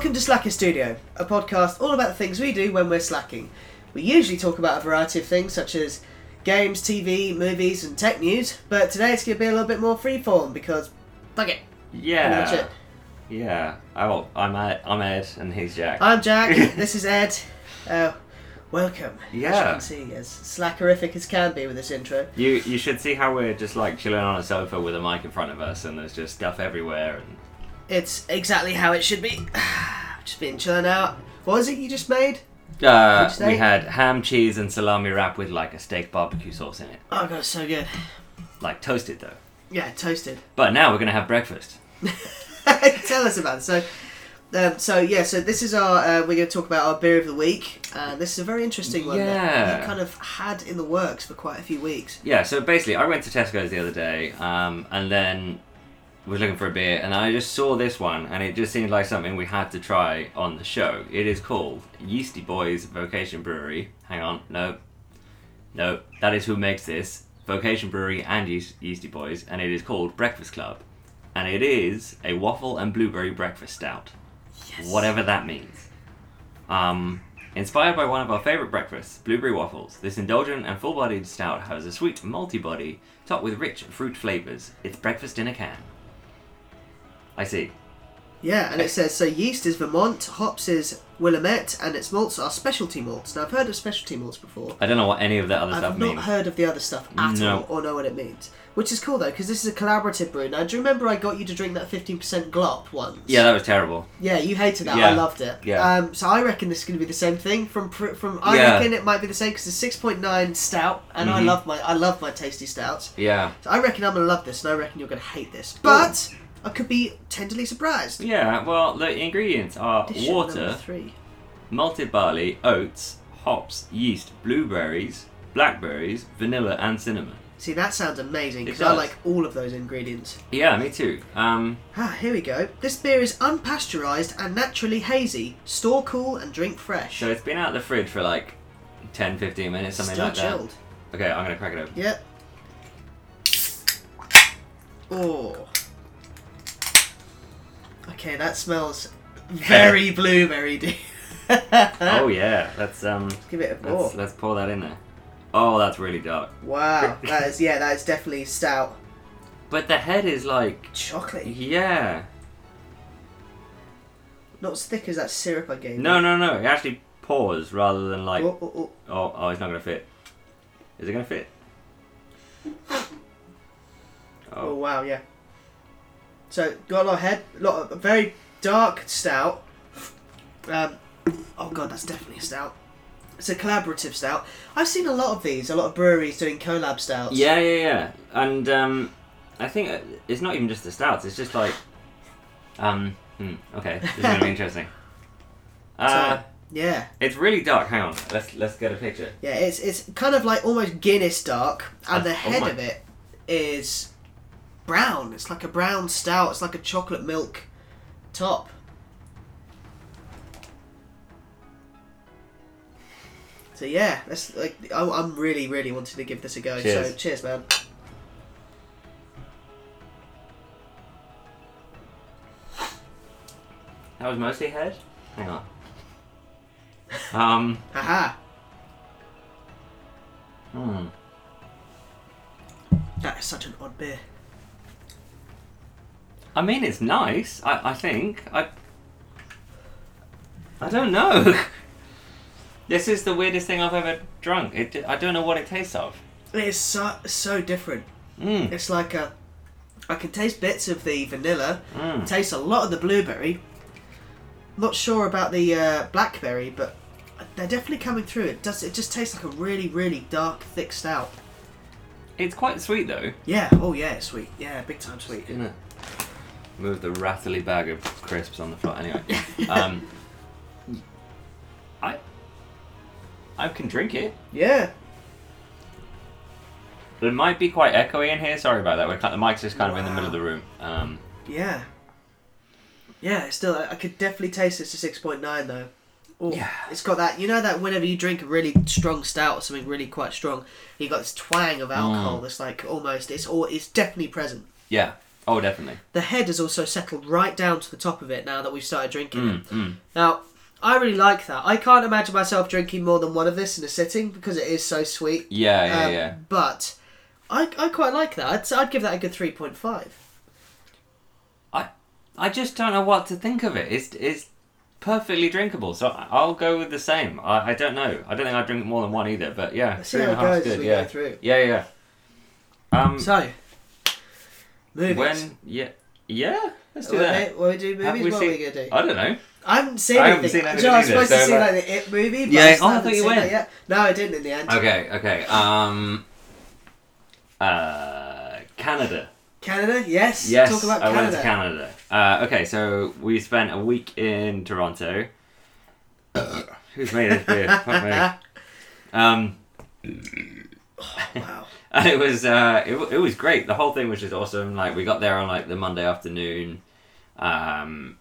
Welcome to Slacker Studio, a podcast all about the things we do when we're slacking. We usually talk about a variety of things such as games, TV, movies, and tech news, but today it's going to be a little bit more freeform because fuck it. Yeah. It. Yeah. Oh, I'm Ed, I'm Ed, and he's Jack. I'm Jack, this is Ed. Uh, welcome. As you Yeah. can see, as slackerific as can be with this intro. You you should see how we're just like chilling on a sofa with a mic in front of us, and there's just stuff everywhere. And It's exactly how it should be. just been chilling out. What was it you just made? uh, we had ham, cheese, and salami wrap with like a steak barbecue sauce in it, Oh god, it's so good. like toasted though. Yeah, toasted. But now we're gonna have breakfast. Tell us about it. So, um, so yeah, so this is our. Uh, we're going to talk about our beer of the week, and this is a very interesting one that Yeah. we kind of had in the works for quite a few weeks. Yeah. So basically, I went to Tesco's the other day, um, and then was looking for a beer, and I just saw this one, and it just seemed like something we had to try on the show. It is called Yeastie Boys Vocation Brewery. Hang on, no, no, that is who makes this Vocation Brewery and Yeast- Yeastie Boys, and it is called Breakfast Club, and it is a waffle and blueberry breakfast stout, whatever that means. Um, inspired by one of our favorite breakfasts, blueberry waffles, this indulgent and full-bodied stout has a sweet multi body topped with rich fruit flavors. It's breakfast in a can. I see. Yeah, and it says so. Yeast is Vermont, hops is Willamette, and its malts are specialty malts. Now I've heard of specialty malts before. I don't know what any of that other stuff. I've stuff not means. heard of the other stuff at No. all, or know what it means. Which is cool though, because this is a collaborative brew. Now, do you remember I got you to drink that fifteen percent glop once? Yeah, that was terrible. Yeah, you hated that. I Yeah. loved it. Yeah. Um, so I reckon this is going to be the same thing. From pr- from I Yeah. reckon it might be the same because it's six point nine stout, and I Mhm. love my I love my tasty stouts. Yeah. So I reckon I'm going to love this, and I reckon you're going to hate this. But I could be tenderly surprised. Yeah, well, the ingredients are Addition water, number three. malted barley, oats, hops, yeast, blueberries, blackberries, vanilla, and cinnamon. See, that sounds amazing It because I does. like all of those ingredients. Yeah, me too. Um, Ah, here we go. This beer is unpasteurized and naturally hazy. Store cool and drink fresh. so it's been out of the fridge for like 10, 15 minutes, something Still like chilled. that. Okay, I'm gonna crack it open. Yep. Oh. Okay, that smells very blueberry. Oh yeah, let's um, Give it a let's, pour. let's pour that in there. Oh, that's really dark. Wow, that is yeah, that is definitely stout. But the head is like, Chocolate. yeah. Not as thick as that syrup I gave. No, you. no, no. It actually pours rather than like. Oh, oh, oh. Oh, oh, it's not gonna fit. Is it gonna fit? oh Oh, wow, yeah. So got a lot of head, a lot of a very dark stout. Um, oh god, that's definitely a stout. It's a collaborative stout. I've seen a lot of these, a lot of breweries doing collab stouts. yeah, yeah, yeah. And um, I think uh, it's not even just the stouts. It's just like, um, hmm, okay, this is gonna be interesting. Uh, So, yeah, it's really dark. Hang on, let's let's get a picture. yeah. It's it's kind of like almost Guinness dark, and Uh, the oh head my- of it is brown. It's like a brown stout. It's like a chocolate milk top. So yeah, that's like I- I'm really really wanting to give this a go. So Cheers. cheers, man. That was mostly head. Hang on. Um, Haha. hmm. That is such an odd beer. I mean, it's nice. I, I think. I. I don't know. this is the weirdest thing I've ever drunk. It. I don't know what it tastes of. It is so so different. Mm. It's like a. I can taste bits of the vanilla. Mm. Taste a lot of the blueberry. Not sure about the uh, blackberry, but they're definitely coming through. It does. It just tastes like a really, really dark, thick stout. It's quite sweet though. Yeah. Oh yeah, sweet. Yeah, big time sweet. Gonna move the rattly bag of crisps on the floor. Anyway, um, I. I can drink it. Yeah. It might be quite echoey in here. Sorry about that. We're kind the mic's just kind of in the middle of the room. Um, Yeah. Yeah. it's Still, I I could definitely taste it's a six point nine though. Oh, Yeah. It's got that. You know that whenever you drink a really strong stout or something really quite strong, you got this twang of alcohol. Mm. That's like almost. It's all. It's definitely present. yeah. Oh, definitely. The head has also settled right down to the top of it now that we've started drinking it. Mm, mm. Now, I really like that. I can't imagine myself drinking more than one of this in a sitting because it is so sweet. Yeah, yeah, Um, yeah. But I, I quite like that. I'd, I'd give that a good 3.5. I I just don't know what to think of it. It's it's perfectly drinkable, so I'll go with the same. I, I don't know. I don't think I'd drink more than one either, but yeah, Let's see how it goes as good. we Yeah. go through. yeah, yeah. Um, So, movies. when yeah, yeah, let's do When that. we, when we do Have movies, we what seen- are we going to do? I don't know. I haven't seen I haven't anything. seen anything Do you know, I was either, supposed to so, see uh, like the It movie, but Yeah, I oh, still I haven't thought you seen that went. yet. No, I didn't in the end. Okay, okay. Um, uh, Canada. Canada, yes. Yes, Talk about I Canada. went to Canada. Uh, okay, so we spent a week in Toronto. Who's made this beer? Fuck me. Um, wow. And it was uh, it, it was great. The whole thing was just awesome. Like we got there on like the Monday afternoon, um,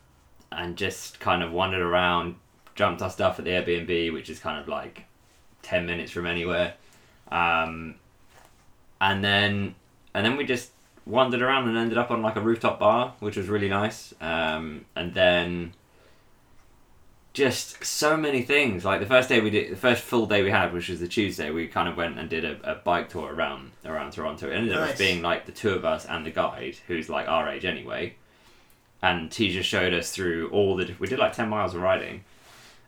and just kind of wandered around, jumped our stuff at the Airbnb, which is kind of like ten minutes from anywhere, um, and then and then we just wandered around and ended up on like a rooftop bar, which was really nice. Um, and then just so many things. Like the first day we did, the first full day we had, which was the Tuesday, we kind of went and did a, a bike tour around around Toronto. It ended up Nice. being like the two of us and the guide, who's like our age anyway. And he just showed us through all the. We did like ten miles of riding,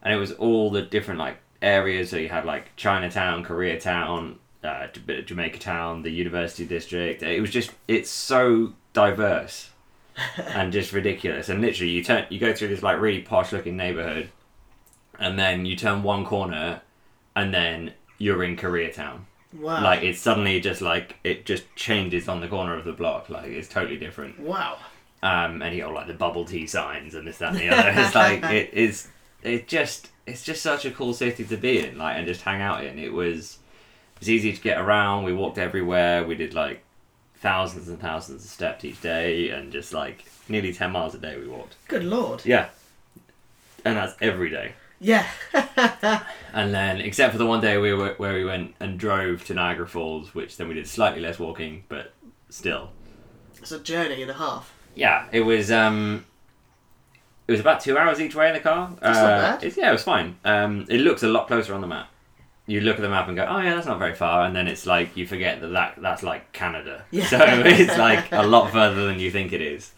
and it was all the different like areas. So you had like Chinatown, Koreatown, uh, bit of Jamaica Town, the University District. It was just it's so diverse and just ridiculous. And literally, you turn you go through this like really posh looking neighborhood, and then you turn one corner, and then you're in Koreatown. Wow. Like it's suddenly just like it just changes on the corner of the block. Like it's totally different. wow. Um, and you got like the bubble tea signs and this that and the other. it's like it is. It just it's just such a cool city to be in, like and just hang out in. It was it was easy to get around. We walked everywhere. We did like thousands and thousands of steps each day, and just like nearly ten miles a day we walked. Good lord. Yeah, and that's every day. Yeah. And then, except for the one day we were, where we went and drove to Niagara Falls, which then we did slightly less walking, but still. it's a journey and a half. Yeah, it was. um It was about two hours each way in the car. That's not Uh, bad. It's, yeah, it was fine. Um, it looks a lot closer on the map. You look at the map and go, "Oh yeah, that's not very far," and then it's like you forget that, that that's like Canada. Yeah. So it's like a lot further than you think it is.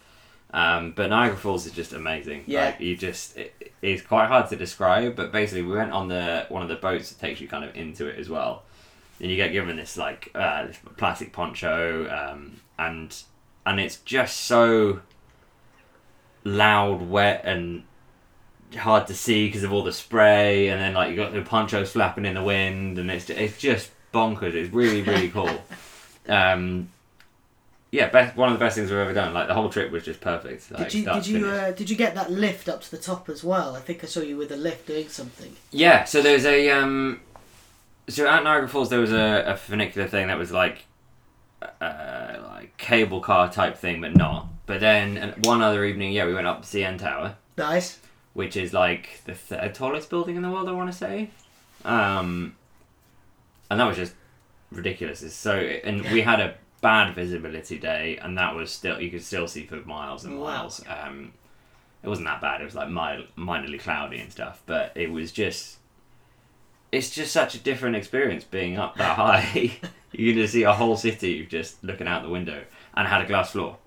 Um, but Niagara Falls is just amazing. Yeah. Like you just, it, it's quite hard to describe. But basically, we went on the one of the boats that takes you kind of into it as well, and you get given this like uh, this plastic poncho, um, and and it's just so loud, wet, and hard to see because of all the spray, and then like you got the ponchos flapping in the wind, and it's it's just bonkers. It's really really cool. um, yeah, best one of the best things we've ever done. Like the whole trip was just perfect. Like, did you did you uh, did you get that lift up to the top as well? I think I saw you with a lift doing something. Yeah, so there's a um, so at Niagara Falls there was a, a funicular thing that was like, uh, like cable car type thing, but not. But then one other evening, yeah, we went up the CN Tower, Nice. which is like the third tallest building in the world, I want to say, um, and that was just ridiculous. It's so, and we had a bad visibility day, and that was still you could still see for miles and Wow. miles. Um, it wasn't that bad. It was like mild, minorly cloudy and stuff, but it was just. It's just such a different experience being up that high. you can just see a whole city just looking out the window and had a glass floor.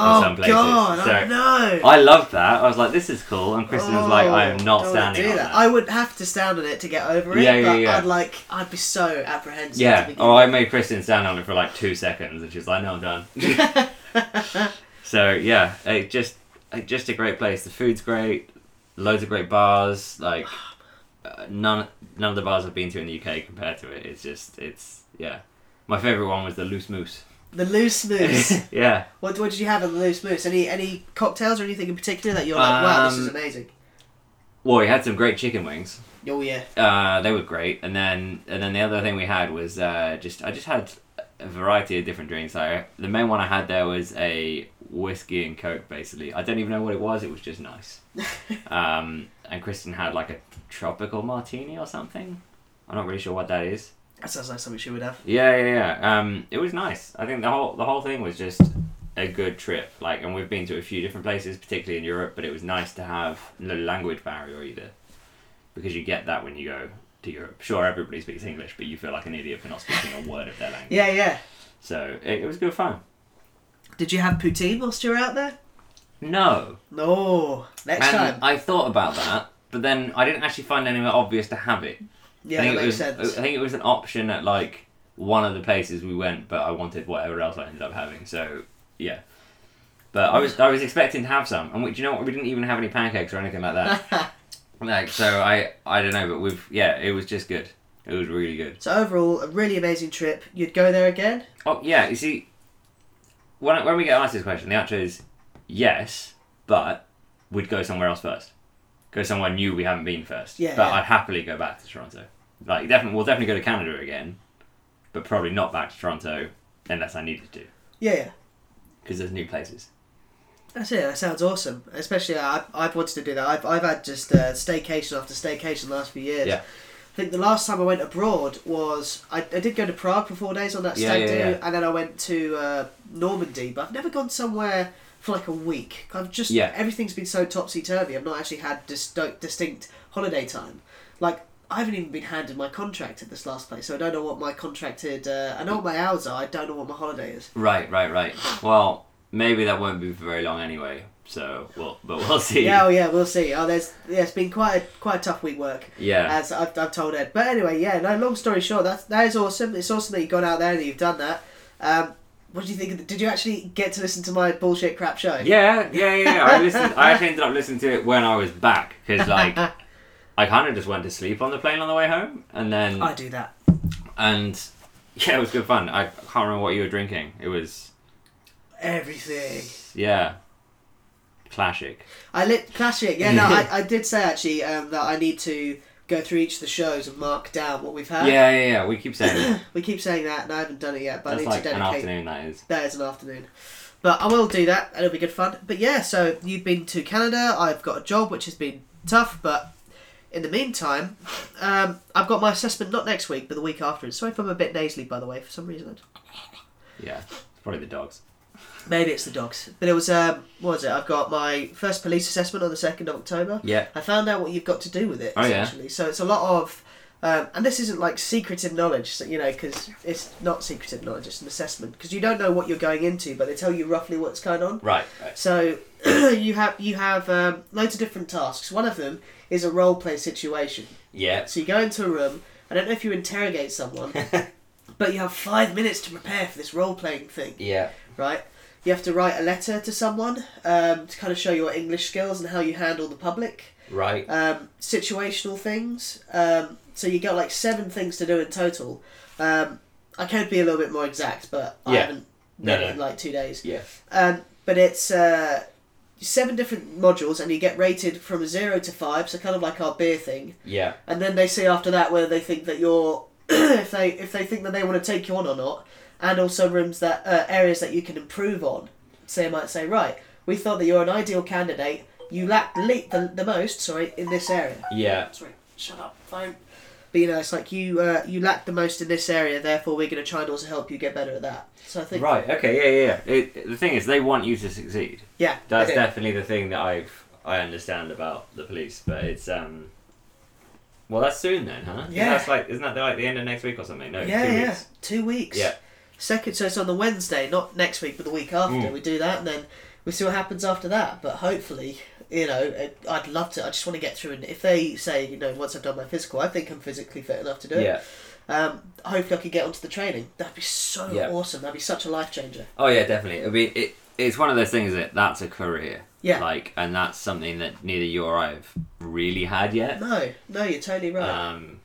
Oh some places. god, So, I know. I loved that. I was like, this is cool. And Kristen was like, I am Oh, not standing do on that. that. I would have to stand on it to get over it. Yeah, yeah, but yeah. I'd like, I'd be so apprehensive. to Yeah. begin Oh, I with. made Kristen stand on it for like two seconds, and she's like, "No, I'm done." so yeah, it just it just a great place. The food's great, loads of great bars. Like uh, none none of the bars I've been to in the UK compared to it. It's just it's yeah. My favorite one was the Loose Moose. The loose moose. yeah. what, what did you have at the loose moose? Any any cocktails or anything in particular that you're like, wow, this is Um, amazing. Well, we had some great chicken wings. Oh yeah. Uh, they were great, and then and then the other thing we had was uh, just I just had a variety of different drinks. I, the main one I had there was a whiskey and coke. Basically, I don't even know what it was. It was just nice. um, and Kristen had like a tropical martini or something. I'm not really sure what that is. That sounds like something she would have. Yeah, yeah, yeah. Um, it was nice. I think the whole the whole thing was just a good trip. Like, and we've been to a few different places, particularly in Europe. But it was nice to have no language barrier either, because you get that when you go to Europe. Sure, everybody speaks English, but you feel like an idiot for not speaking a word of their language. Yeah, yeah. So it, it was good fun. Did you have poutine whilst you were out there? No, No. Next and time. I thought about that, but then I didn't actually find anywhere obvious to have it. Yeah, I think that it makes was, uh, sense. I think it was an option at like one of the places we went, but I wanted whatever else I ended up having. So yeah, but I was I was expecting to have some, and we, do you know what? We didn't even have any pancakes or anything like that. like so, I I don't know, but we've yeah, it was just good. It was really good. so overall, a really amazing trip. You'd go there again? Oh yeah, you see, when when we get asked this question, the answer is yes, but we'd go somewhere else first. Go somewhere new we haven't been first. Yeah, But yeah. I'd happily go back to Toronto. Like definitely, we'll definitely go to Canada again, but probably not back to Toronto unless I needed to, Yeah, yeah. because there's new places. That's it. That sounds awesome. Especially, I, I've wanted to do that. I've, I've had just uh, staycation after staycation the last few years. Yeah. I think the last time I went abroad was I, I did go to Prague for four days on that Yeah, stag yeah, do, yeah. and then I went to uh, Normandy. But I've never gone somewhere for like a week. I've just Yeah. everything's been so topsy turvy. I've not actually had dis- distinct holiday time. Like I haven't even been handed my contract at this last place, so I don't know what my contracted. Uh, I know what my hours are. I don't know what my holiday is. Right, right, right. Well, maybe that won't be for very long anyway. So we'll, but we'll see. Yeah, oh yeah, we'll see. Oh, there's yeah, it's been quite a, quite a tough week work. Yeah. as I've, I've told Ed. But anyway, yeah, no. Long story short, that that is awesome. It's awesome that you've gone out there and you've done that. Um, what do you think? Of the, did you actually get to listen to my bullshit crap show? Yeah, yeah, yeah. yeah. I listened. I actually ended up listening to it when I was back because like I kind of just went to sleep on the plane on the way home, and then I do that. and yeah, it was good fun. I can't remember what you were drinking. It was Everything. yeah, classic. I lit classic. Yeah, no, I, I did say actually um, that I need to go through each of the shows and mark down what we've had. Yeah, yeah, yeah. We keep saying it. We keep saying that, and I haven't done it yet. But That's I need like to an dedicate. afternoon. That is. That is an afternoon. But I will do that, and it'll be good fun. But yeah, so you've been to Canada. I've got a job, which has been tough, but in the meantime, um, I've got my assessment not next week, but the week after. Sorry if I'm a bit nasally, by the way, for some reason. Yeah, it's probably the dogs. Maybe it's the dogs. But it was, um, what was it? I've got my first police assessment on the 2nd of October. Yeah. I found out what you've got to do with it, Oh, yeah. So it's a lot of. Um, and this isn't like secretive knowledge, so, you know, because it's not secretive knowledge, it's an assessment. Because you don't know what you're going into, but they tell you roughly what's going on. Right. Right. So you have you have um, loads of different tasks. One of them is a role play situation. Yeah. So you go into a room. I don't know if you interrogate someone, but you have five minutes to prepare for this role playing thing, Yeah. right? You have to write a letter to someone um, to kind of show your English skills and how you handle the public. Right. Um, situational things. Um, so you got like seven things to do in total. Um, I could be a little bit more exact, but I Yeah. haven't No, done it no. in like two days. Yeah. Um, but it's uh, seven different modules, and you get rated from zero to five, so kind of like our beer thing. Yeah. And then they say after that whether they think that you're, if they if they think that they want to take you on or not, and also rooms that uh, areas that you can improve on. So they might say, right, we thought that you're an ideal candidate. You lack the, le- the, the most, sorry, in this area. Yeah. Sorry, shut up, phone. But you know, it's like you uh, you lack the most in this area, therefore we're going to try and also help you get better at that. So I think, Right. Okay. Yeah. Yeah. yeah. It, the thing is, they want you to succeed. yeah, That's definitely the thing that I've I understand about the police, but it's um. Well, that's soon then, huh? Yeah. That's like, isn't that like the end of next week or something? No. yeah, two yeah, Weeks. two weeks. Yeah. Second, so it's on the Wednesday, not next week, but the week after. Mm. We do that, and then we see what happens after that. But hopefully, you know, I'd love to. I just want to get through, and if they say, you know, once I've done my physical, I think I'm physically fit enough to do it. Yeah. Um, hopefully, I can get onto the training. That'd be so Yeah. awesome. That'd be such a life changer. Oh yeah, definitely. I mean, it it's one of those things that that's a career. Yeah. Like, and that's something that neither you or I have really had yet. No, no, you're totally right. Um.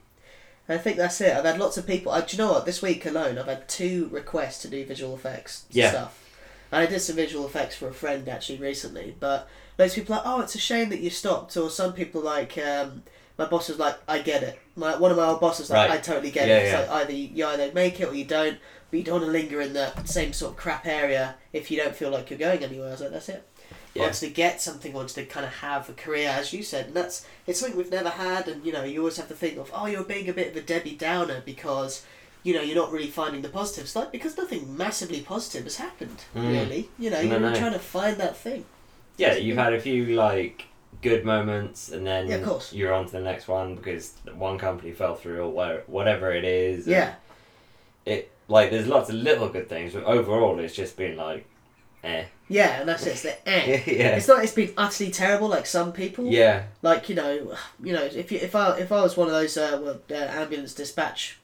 I think that's it. I've had lots of people. Uh, do you know what? This week alone, I've had two requests to do visual effects Yeah. stuff. And I did some visual effects for a friend actually recently. But those people are like, oh, it's a shame that you stopped. Or some people like, um, my boss was like, I get it. My one of my old bosses was like, Right. I totally get Yeah, it. It's yeah. like either you either make it or you don't. But you don't want to linger in that same sort of crap area if you don't feel like you're going anywhere. I was like, that's it. Yeah. Wants to get something, wants to kind of have a career, as you said, and that's it's something we've never had. And you know, you always have to think of, oh, you're being a bit of a Debbie Downer because you know, you're not really finding the positives. Like because nothing massively positive has happened, Mm. really. You know, No, you're no. trying to find that thing. Yeah, you've had a few like good moments, and then Yeah, of course. you're on to the next one because one company fell through or whatever it is. Yeah, It like there's lots of little good things, but overall it's just been like, eh. yeah, and that's it. It's the eh. yeah. It's not. It's been utterly terrible, like some people. Yeah. Like you know, you know, if you if I if I was one of those uh, well, uh, ambulance dispatch,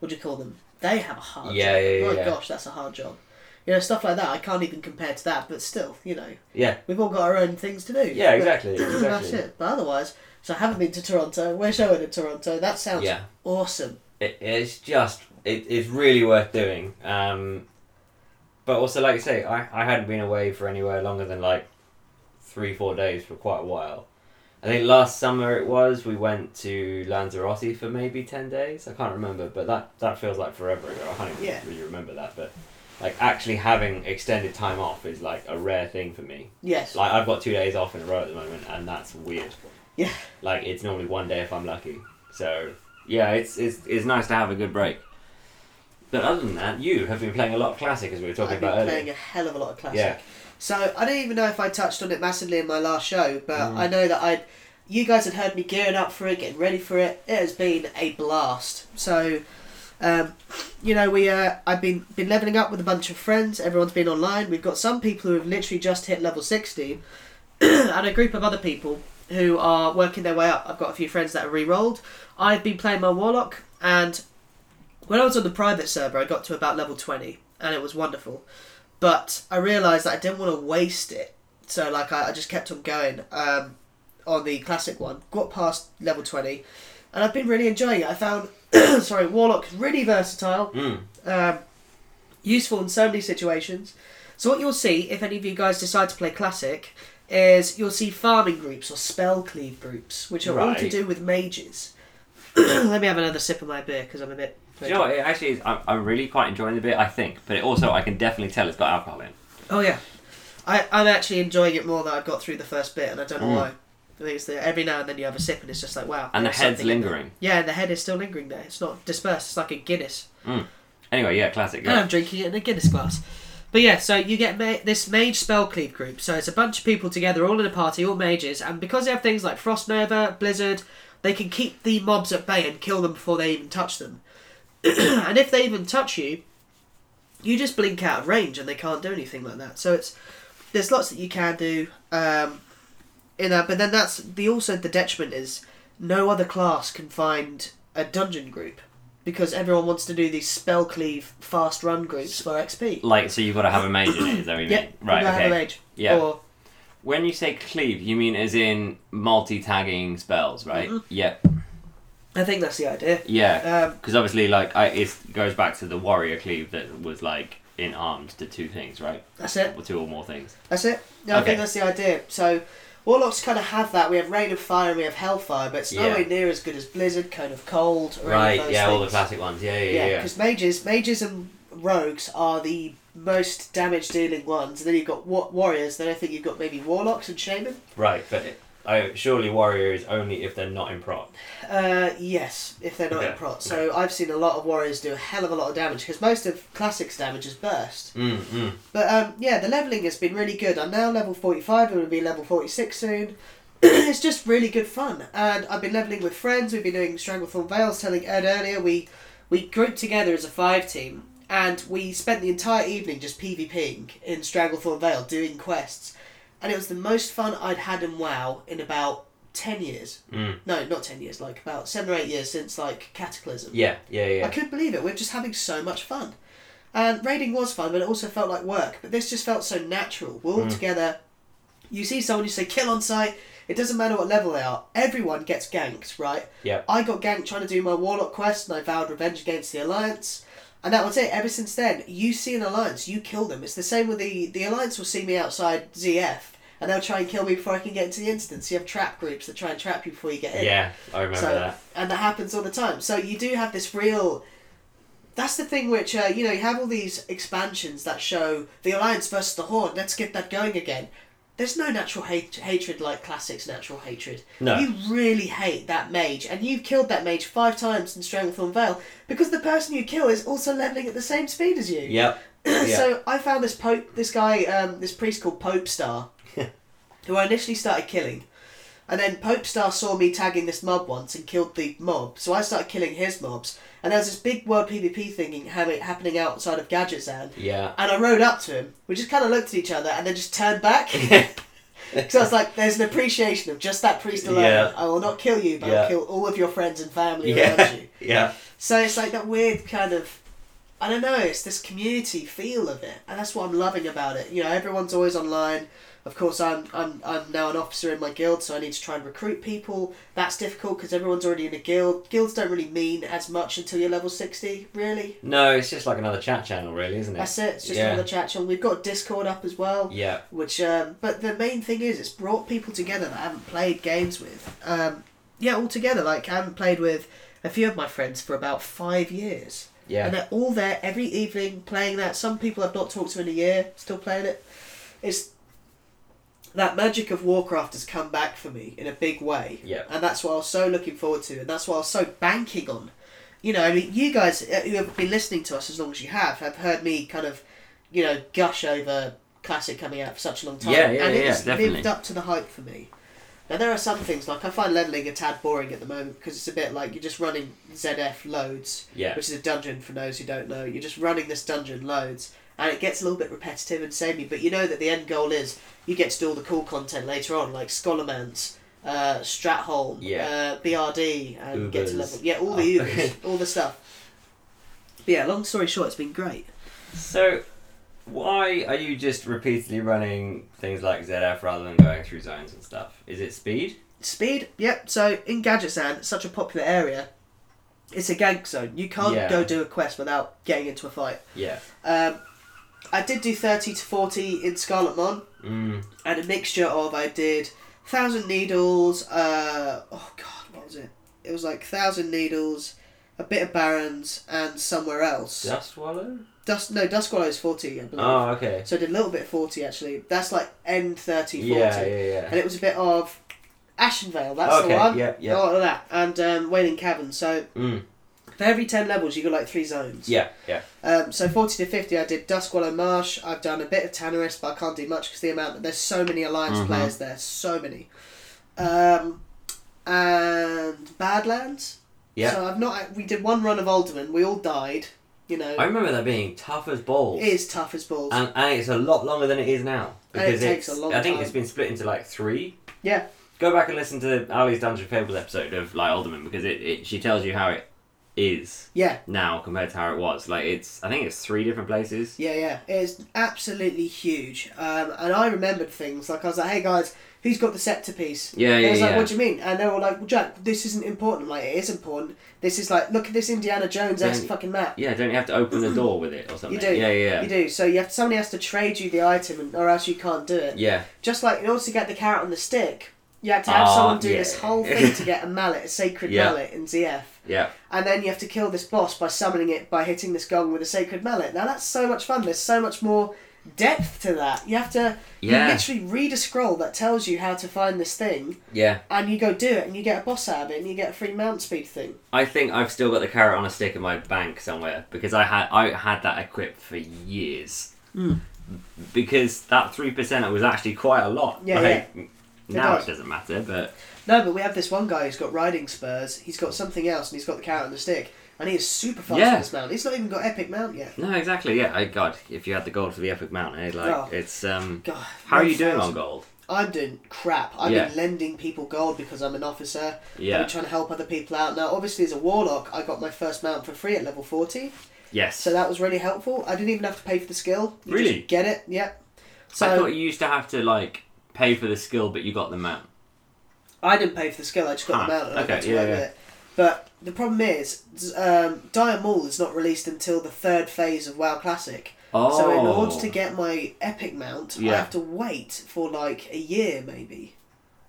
what do you call them? They have a hard Yeah, job. yeah, yeah, My yeah. gosh, that's a hard job. You know, stuff like that. I can't even compare to that, but still, you know, Yeah. we've all got our own things to do. Yeah, But exactly. that's Exactly. it. But otherwise, so I haven't been to Toronto. We're showing in Toronto. That sounds Yeah. awesome. It, it's just it, it's really worth doing. Um, but also, like I say, I, I hadn't been away for anywhere longer than like three four days for quite a while. I think last summer it was we went to Lanzarote for maybe ten days. I can't remember, but that that feels like forever ago. I can't even Yeah. really remember that. But like actually having extended time off is like a rare thing for me. Yes. Like I've got two days off in a row at the moment, and that's weird. Yeah. Like it's normally one day if I'm lucky. So yeah, it's it's it's nice to have a good break. But other than that, you have been playing a lot of classic as we were talking I've been about playing earlier. a hell of a lot of classic. Yeah. So I don't even know if I touched on it massively in my last show, but Mm. I know that I, you guys had heard me gearing up for it, getting ready for it. It has been a blast. So, um, you know, we uh, I've been been leveling up with a bunch of friends. Everyone's been online. We've got some people who have literally just hit level sixty, and a group of other people who are working their way up. I've got a few friends that are re-rolled. I've been playing my warlock, and when I was on the private server, I got to about level twenty, and it was wonderful. But I realised that I didn't want to waste it, so like I, I just kept on going um, on the classic one. Got past level twenty, and I've been really enjoying it. I found sorry, warlock really versatile Mm. um, useful in so many situations. So what you'll see, if any of you guys decide to play classic, is you'll see farming groups or spell cleave groups, which are all to do with mages. Let me have another sip of my beer because I'm a bit. Do you know what? It actually is. I'm, I'm really quite enjoying the beer, I think, but it also I can definitely tell it's got alcohol in. Oh yeah, I I'm actually enjoying it more than I've got through the first bit, and I don't know Mm. why. I think it's the, every now and then you have a sip, and it's just like wow. And the head's something in there. lingering. Yeah, and the head is still lingering there. It's not dispersed. It's like a Guinness. Anyway, yeah, classic. And Yeah. I'm drinking it in a Guinness glass. But yeah, so you get ma- this mage spell cleave group. So it's a bunch of people together, all in a party, all mages, and because they have things like Frost Nova, Blizzard, they can keep the mobs at bay and kill them before they even touch them. and if they even touch you, you just blink out of range and they can't do anything like that. So it's there's lots that you can do um, in that, but then that's the also the detriment is no other class can find a dungeon group because everyone wants to do these spell cleave fast run groups for XP. Like, so you've got to have a mage in it. Is that what you Yeah, mean? Right. you gotta Okay. have a mage. Yeah. Or When you say cleave, you mean as in multi-tagging spells, right? Mhm. Yep. I think that's the idea. Yeah. Um, Because obviously, like, I, it goes back to the warrior cleave that was like in arms to two things, right? that's it. Or two or more things. That's it. No, I think that's the idea. So Warlocks kind of have that. We have Rain of Fire and we have Hellfire, but it's Yeah. nowhere near as good as Blizzard, Cone of Cold, or any Right. of those Yeah. All the things. classic ones. Yeah. Yeah. Yeah, Yeah. because mages, mages and rogues are the most damage dealing ones. And then you've got wa- warriors. Then I think you've got maybe warlocks and shaman. Right. But it, I surely warrior is only if they're not in prot. Uh, yes, if they're not in prot. So I've seen a lot of warriors do a hell of a lot of damage because most of classics damage is burst. Mm. Mm. But um, yeah, the leveling has been really good. I'm now level 45. I'm going to be level 46 soon. it's just really good fun, and I've been leveling with friends. We've been doing Stranglethorn Vale. Telling Ed earlier, we we grouped together as a five team, and we spent the entire evening just PvPing in Stranglethorn Vale, doing quests, and it was the most fun I'd had in WoW in about ten years. Mm. No, not ten years. Like about seven or eight years since like Cataclysm. Yeah. Yeah. Yeah. I couldn't believe it. We're just having so much fun. And raiding was fun, but it also felt like work. But this just felt so natural. We're all Mm. together. You see someone, you say kill on sight. It doesn't matter what level they are. Everyone gets ganked, right? Yep. I got ganked trying to do my warlock quest, and I vowed revenge against the alliance. And that was it. Ever since then, you see an alliance, you kill them. It's the same with the the alliance will see me outside ZF, and they'll try and kill me before I can get into the instance. You have trap groups that try and trap you before you get in Yeah. I remember So- that. and that happens all the time. So you do have this real. That's the thing which uh, you know you have all these expansions that show the alliance versus the horde. Let's get that going again. there's no natural hate- hatred like Classic's natural hatred. No. You really hate that mage, and you've killed that mage five times in Stranglethorn Vale because the person you kill is also leveling at the same speed as you. Yep. Yeah. so I found this Pope, this guy, um, this priest called Pope Star, who I initially started killing, and then Pope Star saw me tagging this mob once and killed the mob. So I started killing his mobs, and there was this big world PvP thing ha- happening outside of Gadgetzan, Yeah. and I rode up to him. We just kind of looked at each other and then just turned back. So I was like, "There's an appreciation of just that priest alone. Yeah. I will not kill you, but Yeah. I'll kill all of your friends and family yeah. around you." Yeah. So it's like that weird kind of, I don't know, it's this community feel of it, and that's what I'm loving about it. You know, everyone's always online. Of course, I'm I'm I'm now an officer in my guild, so I need to try and recruit people. That's difficult because everyone's already in a guild. Guilds don't really mean as much until you're level sixty, really. No, it's just like another chat channel, really, isn't it? That's it. It's just Yeah. another chat channel. We've got Discord up as well. Yeah. Which, um, but the main thing is, it's brought people together that I haven't played games with. Um, yeah, all together. Like I haven't played with a few of my friends for about five years, Yeah. and they're all there every evening playing that. Some people I've not talked to in a year, still playing it. It's that magic of Warcraft has come back for me in a big way, Yeah. and that's what I was so looking forward to, and that's what I was so banking on. You know, I mean, you guys uh, who have been listening to us as long as you have have heard me kind of, you know, gush over classic coming out for such a long time, Yeah, yeah, and yeah, it's definitely. lived up to the hype for me. Now there are some things like I find leveling a tad boring at the moment because it's a bit like you're just running ZF loads, Yeah. which is a dungeon for those who don't know. You're just running this dungeon loads, and it gets a little bit repetitive and samey. But you know that the end goal is you get to do all the cool content later on, like Scholomance, uh, Stratholme, Yeah. uh, BRD, and get to level. Yeah, all the Oh. UBRS, all the stuff. But yeah, long story short, it's been great. So, why are you just repeatedly running things like ZF rather than going through zones and stuff? Is it speed? Speed, yep. So in Gadgetzan, it's such a popular area. It's a gank zone. You can't Yeah. go do a quest without getting into a fight. Yeah. Um, I did do thirty to forty in Scarlet Mon, Mm. and a mixture of I did thousand needles. Uh, oh God, what was it? It was like thousand needles, a bit of Barrens, and somewhere else. Dust Swallow? Dust no Dusk Swallow is forty, I believe. Oh, okay. So I did a little bit of forty actually. That's like N 30, 40. Yeah, yeah, yeah. and it was a bit of Ashenvale. That's Okay, the one. yeah, yeah. A lot of that, and um, Wailing Cavern. So Mm. For every ten levels, you got like three zones. Yeah, yeah. Um, so forty to fifty, I did Duskwallow Marsh. I've done a bit of Tanaris, but I can't do much because the amount. that There's so many alliance Mhm. players there, so many. Um, and Badlands. Yeah. So I've not. We did one run of Uldaman. We all died. You know, I remember that being tough as balls. it is tough as balls. And, and it's a lot longer than it is now. And it Because takes a long I think time. it's been split into like three. yeah, Go back and listen to Ali's Dungeon Fables episode of like Uldaman because it, it she tells you how it is yeah, now compared to how it was. Like it's I think it's three different places. yeah, yeah. It's absolutely huge. Um, and I remembered things like I was like, "Hey guys, who's got the scepter piece?" Yeah, And I yeah, like, yeah. "What do you mean?" And they were like, "Well, Jack, this isn't important. Like, it is important. This is like, look at this Indiana Jones esque fucking map. Yeah, don't you have to open the door with it or something? You do. Yeah, yeah, You do. So you have somebody has to trade you the item, and, or else you can't do it. Yeah. Just like in order to get the carrot on the stick, you have to have Ah, someone do yeah. this whole thing to get a mallet, a sacred Yeah. mallet in ZF. Yeah. And then you have to kill this boss by summoning it by hitting this gong with a sacred mallet. Now that's so much fun. There's so much more depth to that. You have to Yeah. you literally read a scroll that tells you how to find this thing, Yeah. and you go do it, and you get a boss out of it, and you get a free mount speed thing. I think I've still got the carrot on a stick in my bank somewhere because I had I had that equipped for years. Mm. Because that three percent was actually quite a lot. Yeah, like, Now does. it doesn't matter, but No, but we have this one guy who's got riding spurs. He's got something else, and he's got the carrot and the stick, and he is super fast Yeah. with this mount. He's not even got epic mount yet. no, exactly. Yeah, I God, if you had the gold for the epic mount, eh, like Oh. it's um. God, How are you doing on gold? I'm doing crap. I've Yeah. been lending people gold because I'm an officer. Yeah. I've been trying to help other people out. Now, obviously, as a warlock, I got my first mount for free at level 40, Yes. so that was really helpful. I didn't even have to pay for the skill. You Really? Just get it, yep. So I thought you used to have to like pay for the skill, but you got the mount. I didn't pay for the skill. I just got Huh, the mount and I okay, got yeah, yeah. it. But the problem is, um, Dire Maul is not released until the third phase of WoW Classic. Oh. So in order to get my epic mount, I have to wait for like a year maybe.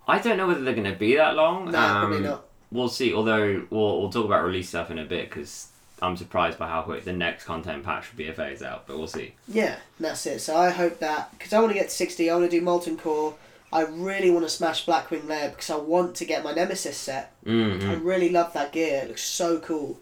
I don't know whether they're going to be that long. No, probably Um, not. We'll see. Although we'll we'll talk about release stuff in a bit because I'm surprised by how quick the next content patch for BFA is out, but we'll see. Yeah, that's it. So I hope that because I want to get to sixty, I want to do Molten Core. I really want to smash Blackwing Lair because I want to get my Nemesis set. Mm-hmm. I really love that gear. It looks so cool,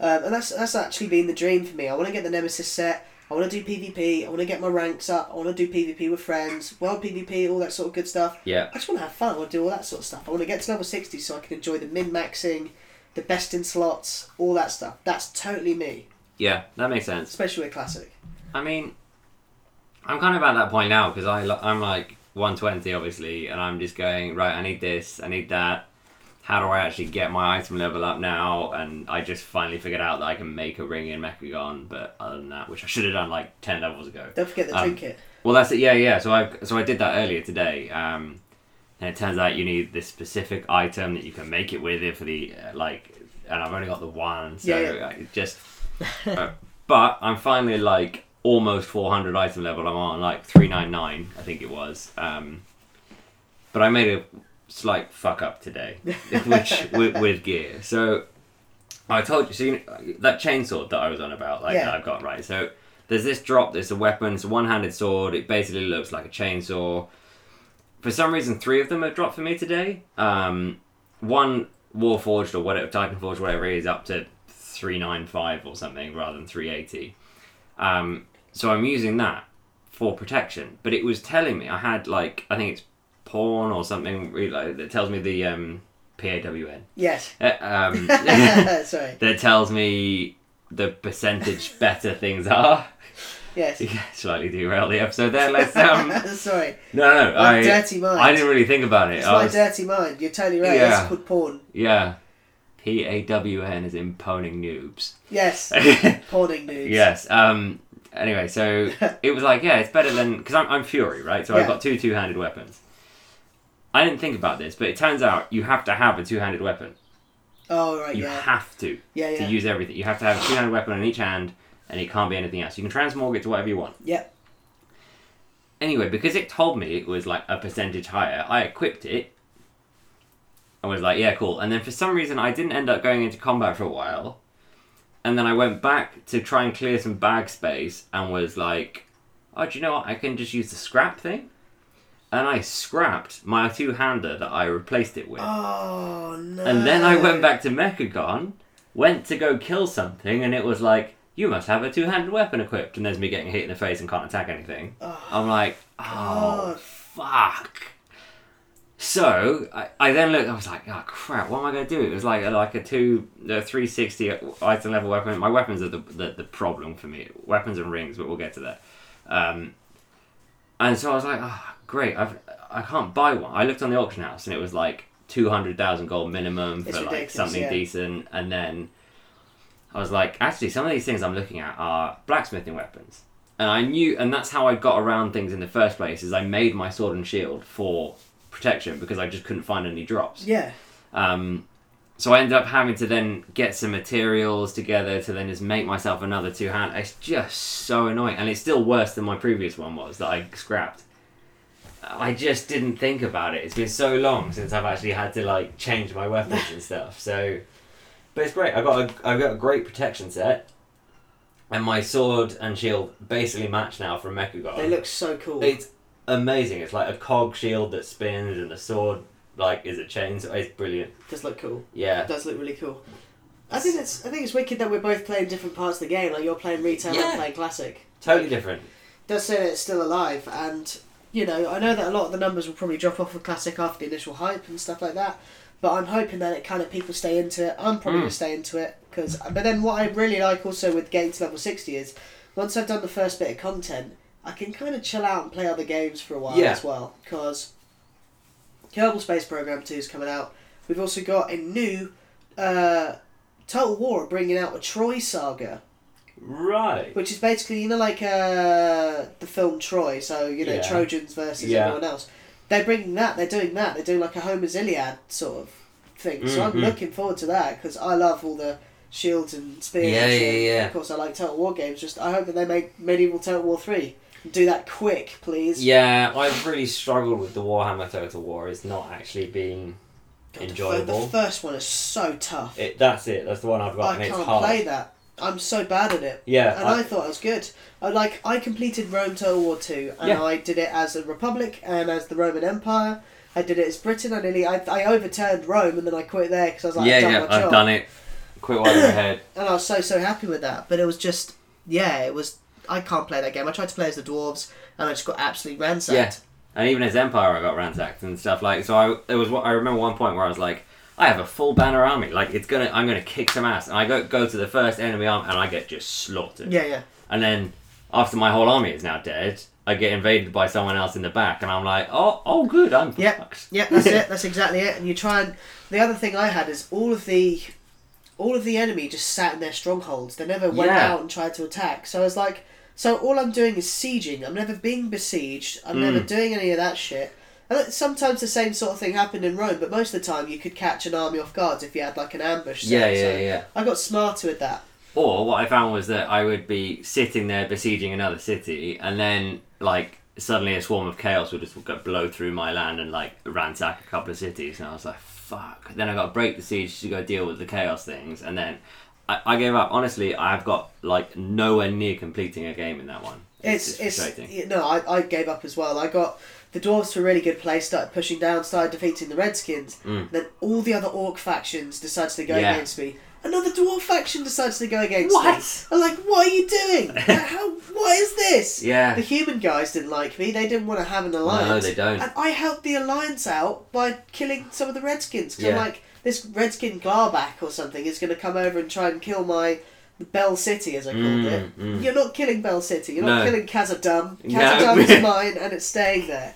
um, and that's that's actually been the dream for me. I want to get the Nemesis set. I want to do PvP. I want to get my ranks up. I want to do PvP with friends, world PvP, all that sort of good stuff. Yeah. I just want to have fun. I want to do all that sort of stuff. I want to get to level sixty so I can enjoy the min maxing, the best in slots, all that stuff. That's totally me, Yeah, that makes sense. especially with classic. I mean, I'm kind of at that point now because I lo- I'm like 120 obviously, and I'm just going right. I need this. I need that. How do I actually get my item level up now? And I just finally figured out that I can make a ring in Mechagon, but other than that, which I should have done like 10 levels ago. Don't forget the Um, trinket. Well, that's it. Yeah, yeah. So I so I did that earlier today. Um, and it turns out you need this specific item that you can make it with it for the uh, like, and I've only got the one, so Yeah, yeah. Just. uh, but I'm finally like almost 400 item level. I'm on like 399, I think it was. Um, but I made a slight fuck up today, which with, with gear. So I told you, so you know, that chainsaw that I was on about, like Yeah. that I've got right. So there's this drop. There's a weapon. It's a one-handed sword. It basically looks like a chainsaw. For some reason, three of them have dropped for me today. Um, one Warforged or whatever, Titanforged, whatever it is, up to three nine five or something rather than three eighty. Um, so I'm using that for protection. But it was telling me I had like I think it's porn or something really like, that tells me the um, PAWN. Yes. Uh, um, Sorry. that tells me the percentage better things are. Yes. Yeah, slightly derail the episode there. Let's um. Sorry. No, no, My I dirty mind. I didn't really think about it. It's I my was, dirty mind. You're totally right. Yeah. That's called porn. yeah, P A W N is in poning noobs. Yes. Porning noobs. yes. Um. Anyway, so it was like, yeah, it's better than because I'm I'm Fury, right? So I've Yeah. got two two-handed weapons. I didn't think about this, but it turns out you have to have a two-handed weapon. Oh right. You yeah. have to. Yeah. yeah, to use everything. You have to have a two-handed weapon on each hand, and it can't be anything else. You can transmog it to whatever you want. Yep. Anyway, because it told me it was like a percentage higher, I equipped it. I was like, yeah, cool. And then for some reason, I didn't end up going into combat for a while. And then I went back to try and clear some bag space and was like, oh, do you know what? I can just use the scrap thing. And I scrapped my two hander that I replaced it with. Oh no. And then I went back to Mechagon, went to go kill something, and it was like, you must have a two handed weapon equipped. And there's me getting hit in the face and can't attack anything. Oh, I'm like, oh, God. fuck. So I, I then looked. I was like, oh crap, what am I going to do? It was like a, like a two, a three sixty item level weapon. My weapons are the, the the problem for me. Weapons and rings, but we'll get to that. Um, and so I was like, oh great, I've I can't buy one. I looked on the auction house and it was like two hundred thousand gold minimum for like something yeah. decent, and then I was like, actually, some of these things I'm looking at are blacksmithing weapons. And I knew, and that's how I got around things in the first place. Is I made my sword and shield for protection because I just couldn't find any drops. Yeah. Um, so I ended up having to then get some materials together to then just make myself another two hand. It's just so annoying, and it's still worse than my previous one was that I scrapped. I just didn't think about it. It's been so long since I've actually had to like change my weapons and stuff. So, but it's great. I got a I got a great protection set, and my sword and shield basically match now from Mechagon. They look so cool. It's amazing. It's like a cog shield that spins, and the sword like is a chain. So it's brilliant. does look cool. Yeah. It does look really cool. I think it's I think it's wicked that we're both playing different parts of the game. Like you're playing retail, Yeah. I'm playing classic. Totally different. does say that it's still alive, and you know I know that a lot of the numbers will probably drop off of classic after the initial hype and stuff like that. But I'm hoping that it kind of people stay into it. I'm probably Mm. gonna stay into it because. But then what I really like also with getting to level sixty is once I've done the first bit of content, I can kind of chill out and play other games for a while Yeah. as well. Because Kerbal Space Program Two is coming out. We've also got a new uh, Total War are bringing out a Troy saga. Right. Which is basically, you know, like uh, the film Troy, so, you know, Yeah. Trojans versus Yeah. everyone else. They're bringing that, they're doing that, they're doing like a Homer's Iliad sort of thing. So I'm Mhm. looking forward to that because I love all the shields and spears. Yeah, and yeah, shit. yeah. Of course, I like Total War games. Just I hope that they make Medieval Total War 3. Do that quick, please. Yeah, I've really struggled with the Warhammer Total War. It's not actually been God, enjoyable. The, first one is so tough. It. That's it. That's the one I've got, I and can't hard. play that. I'm so bad at it. Yeah, and I- I, thought I was good. I like I completed Rome Total War two, and Yeah. I did it as a republic and as the Roman Empire. I did it as Britain. I nearly I, I overturned Rome, and then I quit there because I was like, yeah, I've done yeah, I've job. done it. Quit while you're ahead. and I was so so happy with that. But it was just yeah, it was. I can't play that game. I tried to play as the dwarves, and I just got absolutely ransacked. Yeah. And even as Empire, I got ransacked and stuff like. So I there was I remember one point where I was like, I have a full banner army. Like it's gonna I'm gonna kick some ass. And I go go to the first enemy army and I get just slaughtered. yeah, yeah. And then after my whole army is now dead, I get invaded by someone else in the back, and I'm like, oh oh good, I'm Yeah, fucked. yeah, that's it. That's exactly it. And you try and the other thing I had is all of the, all of the enemy just sat in their strongholds. They never went Yeah. out and tried to attack. So I was like, so all I'm doing is sieging. I'm never being besieged. I'm never Mm. doing any of that shit. And sometimes the same sort of thing happened in Rome, but most of the time you could catch an army off guard if you had like an ambush. set. Yeah, yeah, So yeah. I got smarter with that. Or what I found was that I would be sitting there besieging another city, and then like suddenly a swarm of chaos would just go blow through my land and like ransack a couple of cities, and I was like, fuck. Then I got to break the siege to go deal with the chaos things, and then I, I gave up. Honestly, I've got like nowhere near completing a game in that one. It's it's yeah, no, I, I gave up as well. I got the dwarves to a really good place, started pushing down, started defeating the redskins. Mm. Then all the other orc factions decided to go Yeah. against me. Another dwarf faction decides to go against me. What? I'm like, what are you doing? How? What is this? Yeah. The human guys didn't like me. They didn't want to have an alliance. No, they don't. And I helped the alliance out by killing some of the redskins. Cause I'm Yeah. like, this redskin Glarback or something is going to come over and try and kill my Bell City, as I called Mm, it. mm. You're not killing Bell City. You're not No. killing Khazad-dum. No. Is mine, and it's staying there.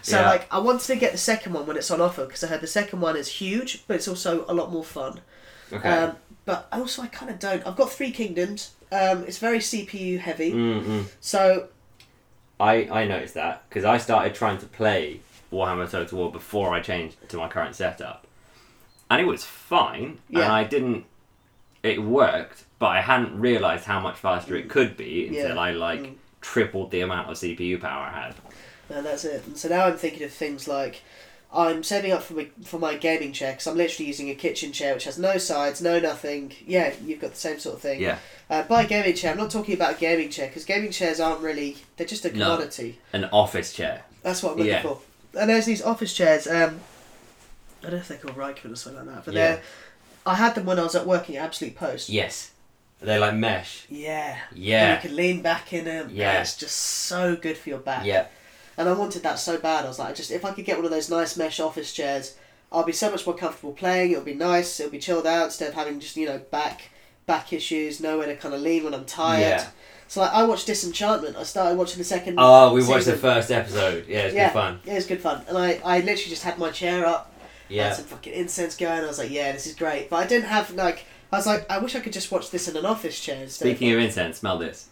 So Yeah. like, I wanted to get the second one when it's on offer because I heard the second one is huge, but it's also a lot more fun. Okay. Um, but also, I kind of don't. I've got three kingdoms. Um, it's very CPU heavy, mm mm. so I I noticed that because I started trying to play Warhammer Total War before I changed to my current setup, and it was fine, and I didn't. It worked, but I hadn't realised how much faster it could be until Yeah. I like Mm. tripled the amount of CPU power I had. and that's it. And so now I'm thinking of things like. I'm saving up for my for my gaming chair because I'm literally using a kitchen chair which has no sides, no nothing. Yeah, you've got the same sort of thing. Yeah, Uh, buy gaming chair. I'm not talking about a gaming chair because gaming chairs aren't really. They're just a No. commodity. an office chair. That's what I'm looking Yeah. for. And there's these office chairs. Um, I don't know if they're called Reichman or something like that, but Yeah. they're. I had them when I was at working at Absolute Post. Yes, They're like mesh. Yeah. Yeah. And you can lean back in them. Yeah. Yeah. It's just so good for your back. Yeah, And I wanted that so bad. I was like, just if I could get one of those nice mesh office chairs, I'll be so much more comfortable playing. It'll be nice. It'll be chilled out instead of having just you know back back issues, nowhere to kind of lean when I'm tired. Yeah. So like, I watched Disenchantment. I started watching the second. Oh, we watched the season. first episode. Yeah, it's yeah, good fun. Yeah, it was good fun. And I, I literally just had my chair up, Yeah. had some fucking incense going. I was like, yeah, this is great. But I didn't have like. I was like, I wish I could just watch this in an office chair instead. Speaking of incense, smell this.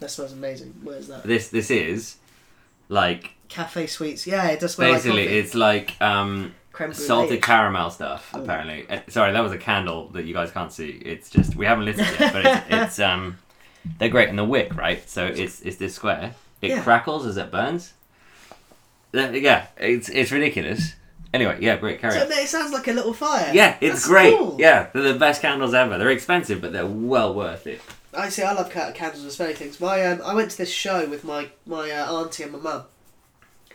that smells amazing. Where is that? This this is like Cafe sweets. Yeah, it does smell basically like it's like um creme salted caramel stuff Oh. apparently Uh, sorry that was a candle that you guys can't see it's just we haven't lit it yet but it's, it's um they're great and the wick right so it's it's this square it Yeah. crackles as it burns yeah it's it's ridiculous anyway yeah great carry So on it sounds like a little fire. yeah it's That's great cool. yeah they're the best candles ever they're expensive but they're well worth it I see. I love ca- candles and smelling things. My um, I went to this show with my my uh, auntie and my mum.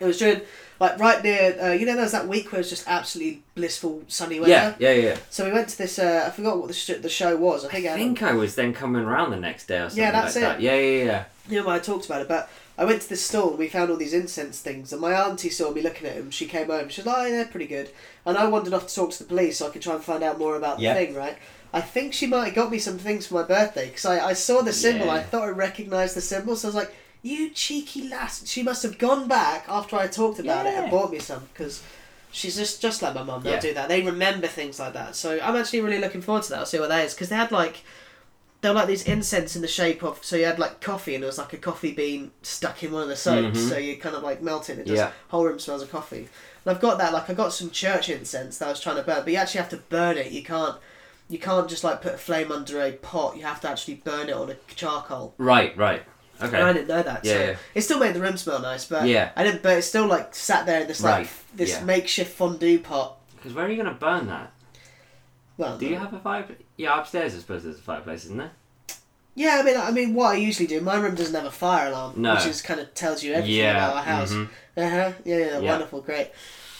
It was during like right near uh, you know there was that week where it was just absolutely blissful sunny weather. yeah yeah yeah So we went to this. Uh, I forgot what the sh- the show was. I think I I think I was then coming around the next day or something Yeah, that's like it. that yeah yeah yeah you know I talked about it, but I went to this store and we found all these incense things, and my auntie saw me looking at them. She came over. She was like, "Oh, they're pretty good," and I wandered off to talk to the police so I could try and find out more about the thing. Right. I think she might have got me some things for my birthday because I, I saw the symbol. Yeah. I thought I recognised the symbol, so I was like, "You cheeky lass!" She must have gone back after I talked about it and bought me some because she's just just like my mum. They'll Yeah. do that. They remember things like that. So I'm actually really looking forward to that. I'll see what that is because they had like they were like these incense in the shape of so you had like coffee and there was like a coffee bean stuck in one of the soaps Mhm. so you kind of like melt it and it just Yeah. whole room smells of coffee and I've got that like I got some church incense that I was trying to burn but you actually have to burn it you can't you can't just like put a flame under a pot you have to actually burn it on a charcoal right right okay and I didn't know that Yeah, so yeah. it still made the room smell nice but Yeah. I didn't but it still like sat there in this like Right, this yeah. makeshift fondue pot because where are you going to burn that Well, Do you have a fireplace? Yeah, upstairs I suppose there's a fireplace, isn't there? Yeah, I mean, I mean, what I usually do, my room doesn't have a fire alarm, No. which is kind of tells you everything Yeah, about our house. mhm. Uh huh. Yeah, yeah, Yeah. wonderful, great.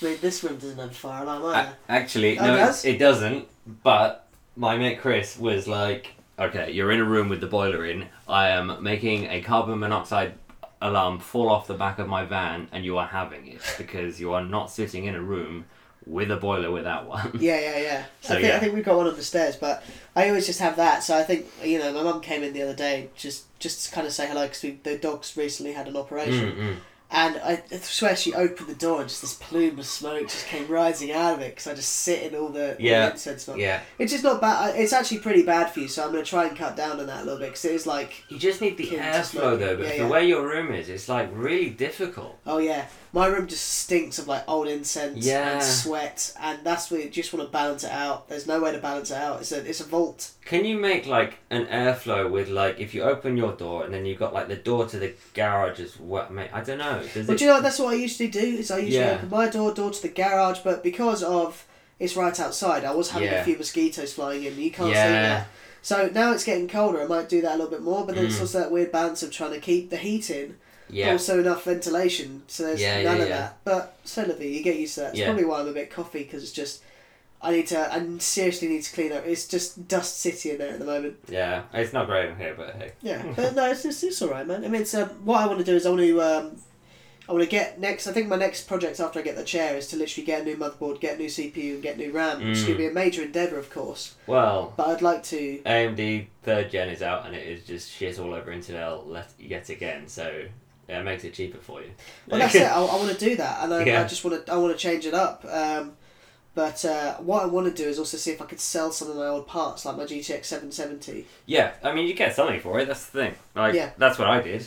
I mean, this room doesn't have a fire alarm A- actually, Oh, no, it, does? it doesn't. But my mate Chris was like, "Okay, you're in a room with the boiler in. I am making a carbon monoxide alarm fall off the back of my van, and you are having it because you are not sitting in a room with a boiler without one." Yeah, yeah, yeah. So, I think yeah. I think we've got one on the stairs, but I always just have that. So I think you know, my mum came in the other day just just to kind of say hello because the dogs recently had an operation, Mm, mm. and I swear she opened the door and just this plume of smoke just came rising out of it because I just sit in all the, all Yeah. the incense smoke. Yeah, It's just not bad. It's actually pretty bad for you, so I'm going to try and cut down on that a little bit because it is like, you just need the airflow though. But Yeah, the yeah. way your room is, it's like really difficult. oh yeah, my room just stinks of like old incense Yeah. and sweat, and that's where you just want to balance it out. There's no way to balance it out. It's a it's a vault. Can you make like an airflow with like if you open your door and then you've got like the door to the garage as well? Mate, I don't know. Does But it? do you know what? That's what I usually do. Is I usually Yeah. open my door, door to the garage, but because of it's right outside, I was having Yeah. a few mosquitoes flying in. You can't see that. So now it's getting colder. I might do that a little bit more, but then it's Mm. also that weird balance of trying to keep the heat in, yeah, also enough ventilation. So there's Yeah, none yeah, of that. But so vie, you get used to that. It's probably why I'm a bit coffee because it's just. I need to. I seriously need to clean up. It's just dust city in there at the moment. yeah. It's not great in here, but hey. Yeah, but no, it's, it's, it's all right, man. I mean, it's um, what I want to do is I want to um, I want to get next. I think my next project after I get the chair is to literally get a new motherboard, get a new CPU, and get new RAM, which is Mm. going to be a major endeavour, of course. Well, But I'd like to. AMD third gen is out and it is just shit all over Intel left yet again. So yeah, it makes it cheaper for you. Well, that's it. I, I want to do that, and I, Yeah. I just want to. I want to change it up. Um, but uh, what I want to do is also see if I could sell some of my old parts, like my GTX seven seventy. Yeah, I mean you get something for it. That's the thing. Like Yeah. that's what I did.